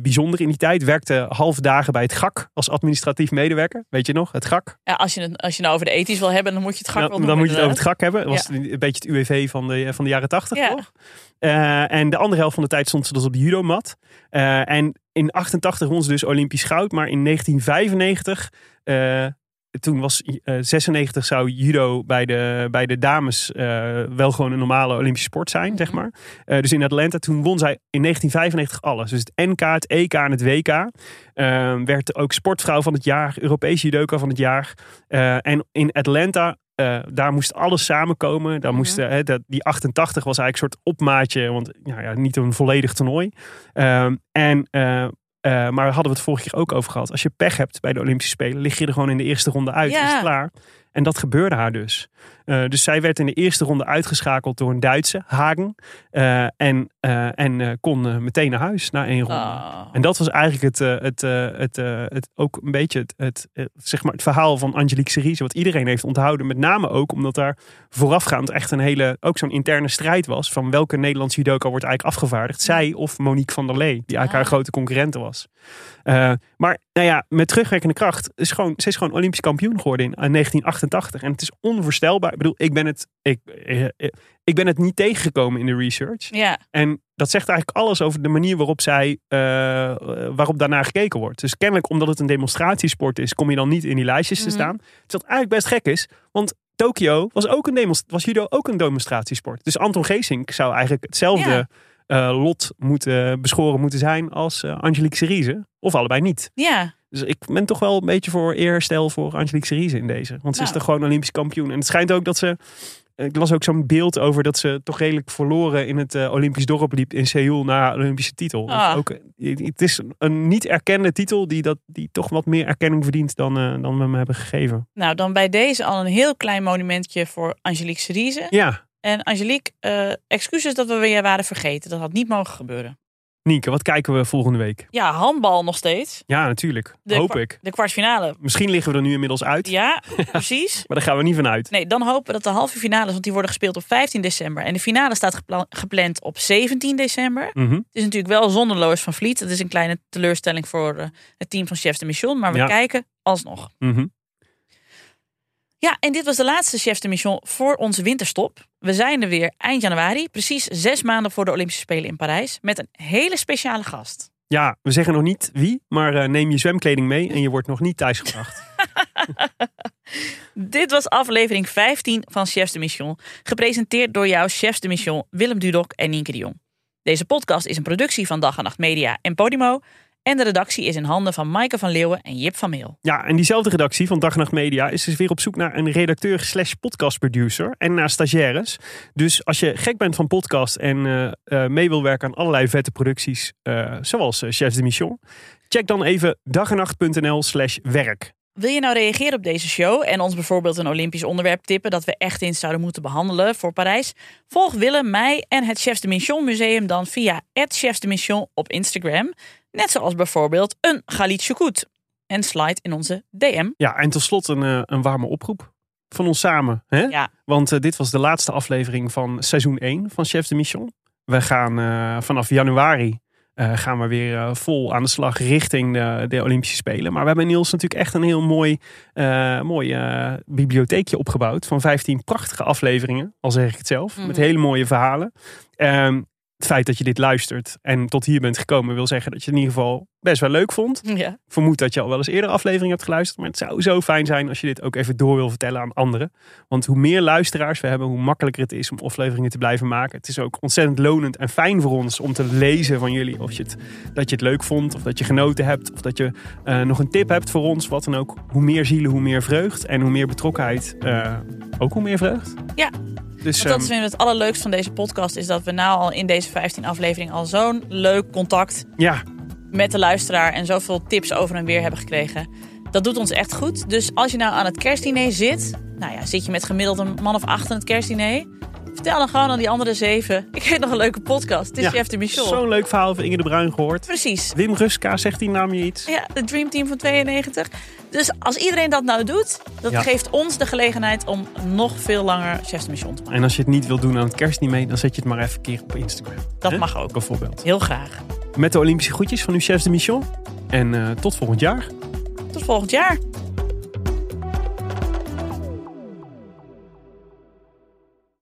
bijzonder in die tijd. Werkte half dagen bij het GAK als administratief medewerker. Weet je nog, het GAK? Ja, als, je het, als je nou over de ethisch wil hebben, dan moet je het gak Ja, wel dan moet je het over het. GAK hebben. Dat was een beetje het UWV van de, van de jaren tachtig, Ja. toch? Uh, en de andere helft van de tijd stond ze dus op de judomat. Uh, en in 88 won ze dus Olympisch goud. Maar in 1995... Toen was uh, 96 zou judo bij de, bij de dames uh, wel gewoon een normale Olympische sport zijn, zeg maar. Uh, dus in Atlanta, toen won zij in 1995 alles. Dus het NK, het EK en het WK. Uh, werd ook sportvrouw van het jaar, Europees judoka van het jaar. En in Atlanta uh, daar moest alles samenkomen. Daar moest, uh, he, dat, die 88 was eigenlijk een soort opmaatje, want nou ja, niet een volledig toernooi. Uh, en, uh, maar hadden we het vorige keer ook over gehad. Als je pech hebt bij de Olympische Spelen, lig je er gewoon in de eerste ronde uit. Ja. Is klaar. En dat gebeurde haar dus. Uh, dus zij werd in de eerste ronde uitgeschakeld door een Duitse, Hagen. Uh, en uh, en kon meteen naar huis na één ronde. Oh. En dat was eigenlijk het, het, het, het, ook een beetje het, het, zeg maar het verhaal van Angelique Cerise. Wat iedereen heeft onthouden. Met name ook omdat daar voorafgaand echt een hele, ook zo'n interne strijd was. Van welke Nederlandse judoka wordt eigenlijk afgevaardigd. Zij of Monique van der Lee. Die eigenlijk Ah. haar grote concurrente was. maar nou ja, met terugwerkende kracht. Is gewoon, ze is gewoon Olympisch kampioen geworden in 1988. En het is onvoorstelbaar. Ik bedoel, ik ben het, ik, ik ben het niet tegengekomen in de research. Ja. En dat zegt eigenlijk alles over de manier waarop zij, uh, waarop daarnaar gekeken wordt. Dus kennelijk omdat het een demonstratiesport is, kom je dan niet in die lijstjes te Mhm. staan. Wat eigenlijk best gek is, want Tokio was, ook een demonst- was judo ook een demonstratiesport. Dus Anton Geesink zou eigenlijk hetzelfde uh, lot moeten beschoren moeten zijn als uh, Angelique Cerise. Of allebei niet. Ja. Dus ik ben toch wel een beetje voor eerherstel voor Angelique Cerise in deze. Want ze is Nou. toch gewoon Olympisch kampioen. En het schijnt ook dat ze... Ik las ook zo'n beeld over dat ze toch redelijk verloren in het uh, Olympisch dorp liep in Seoul na Olympische titel. Dus Ah. ook, het is een niet erkende titel die, dat, die toch wat meer erkenning verdient dan, uh, dan we hem hebben gegeven. Nou, dan bij deze al een heel klein monumentje voor Angelique Cerise. Ja, En Angelique, uh, excuses dat we weer waren vergeten. Dat had niet mogen gebeuren. Nienke, wat kijken we volgende week? Ja, handbal nog steeds. Ja, natuurlijk. De Hoop ik. De kwartfinale. Misschien liggen we er nu inmiddels uit. Ja, [laughs] precies. Maar daar gaan we niet van uit. Nee, dan hopen we dat de halve finales, want die worden gespeeld op 15 december. En de finale staat gepla- gepland op 17 december. Mhm. Het is natuurlijk wel zonder Lois van Vliet. Dat is een kleine teleurstelling voor eh, het team van Chefs de Mission. Maar we Ja. kijken alsnog. Mhm. Ja, en dit was de laatste Chefs de Mission voor onze winterstop. We zijn er weer eind januari, precies zes maanden voor de Olympische Spelen in Parijs. Met een hele speciale gast. Ja, we zeggen nog niet wie, maar eh, neem je zwemkleding mee en je wordt nog niet thuisgebracht. [laughs] Dit was aflevering 15 van Chefs de Mission. Gepresenteerd door jouw Chefs de Mission Willem Dudok en Nienke de Jong. Deze podcast is een productie van Dag en Nacht Media en Podimo. En de redactie is in handen van Maaike van Leeuwen en Jip van Meel. Ja, en diezelfde redactie van Dag Nacht Media is dus weer op zoek naar een redacteur slash podcastproducer en naar stagiaires. Dus als je gek bent van podcast en eh, eh, mee wil werken aan allerlei vette producties, eh, zoals Chefs de Mission, check dan even dagenacht.nl slash werk. Wil je nou reageren op deze show en ons bijvoorbeeld een Olympisch onderwerp tippen dat we echt eens zouden moeten behandelen voor Parijs? Volg Willem, mij en het Chefs de Mission Museum dan via Chefs de Mission op Instagram. Net zoals bijvoorbeeld een Galit Choukout. En slide in onze DM. Ja, en tot slot een, eh, een warme oproep van ons samen. Hè? Ja. Want eh, dit was de laatste aflevering van seizoen 1 van Chefs de Mission. We gaan eh, vanaf januari gaan we weer vol aan de slag richting de, de Olympische Spelen. Maar we hebben Niels natuurlijk echt een heel mooi, mooi bibliotheekje opgebouwd. Van 15 prachtige afleveringen, al zeg ik het zelf. Met Mhm. hele mooie verhalen. Ehm, het feit dat je dit luistert en tot hier bent gekomen wil zeggen dat je het in ieder geval best wel leuk vond. Ja. Vermoed dat je al wel eens eerder afleveringen hebt geluisterd. Maar het zou zo fijn zijn als je dit ook even door wil vertellen aan anderen. Want hoe meer luisteraars we hebben, hoe makkelijker het is om afleveringen te blijven maken. Het is ook ontzettend lonend en fijn voor ons om te lezen van jullie. Of je het, dat je het leuk vond, of dat je genoten hebt. Of dat je eh, nog een tip hebt voor ons. Wat dan ook. Hoe meer zielen, hoe meer vreugd. En hoe meer betrokkenheid, eh, ook hoe meer vreugd. Ja. Dus, dat ehm, vinden we het allerleukst van deze podcast. Is dat we nou al in deze 15 afleveringen al zo'n leuk contact ja, met de luisteraar. En zoveel tips over en weer hebben gekregen. Dat doet ons echt goed. Dus als je nou aan het kerstdiner zit. Nou ja, zit je met gemiddeld een man of acht aan het kerstdiner. Vertel dan gewoon aan die andere zeven. Ik heb nog een leuke podcast. Het is ja, Chef de Michel. zo'n leuk verhaal van Inge de Bruin gehoord. Precies. Wim Ruska, zegt die naam je iets? Ja, de Dream Team van 92. Dus als iedereen dat nou doet, dat Ja. geeft ons de gelegenheid om nog veel langer Chef de Mission te maken. En als je het niet wil doen aan het kerstdiner, dan zet je het maar even een keer op Instagram. Dat mag ook. Bijvoorbeeld. Heel graag. Met de Olympische groetjes van uw chefs de mission. En eh, tot volgend jaar. Tot volgend jaar.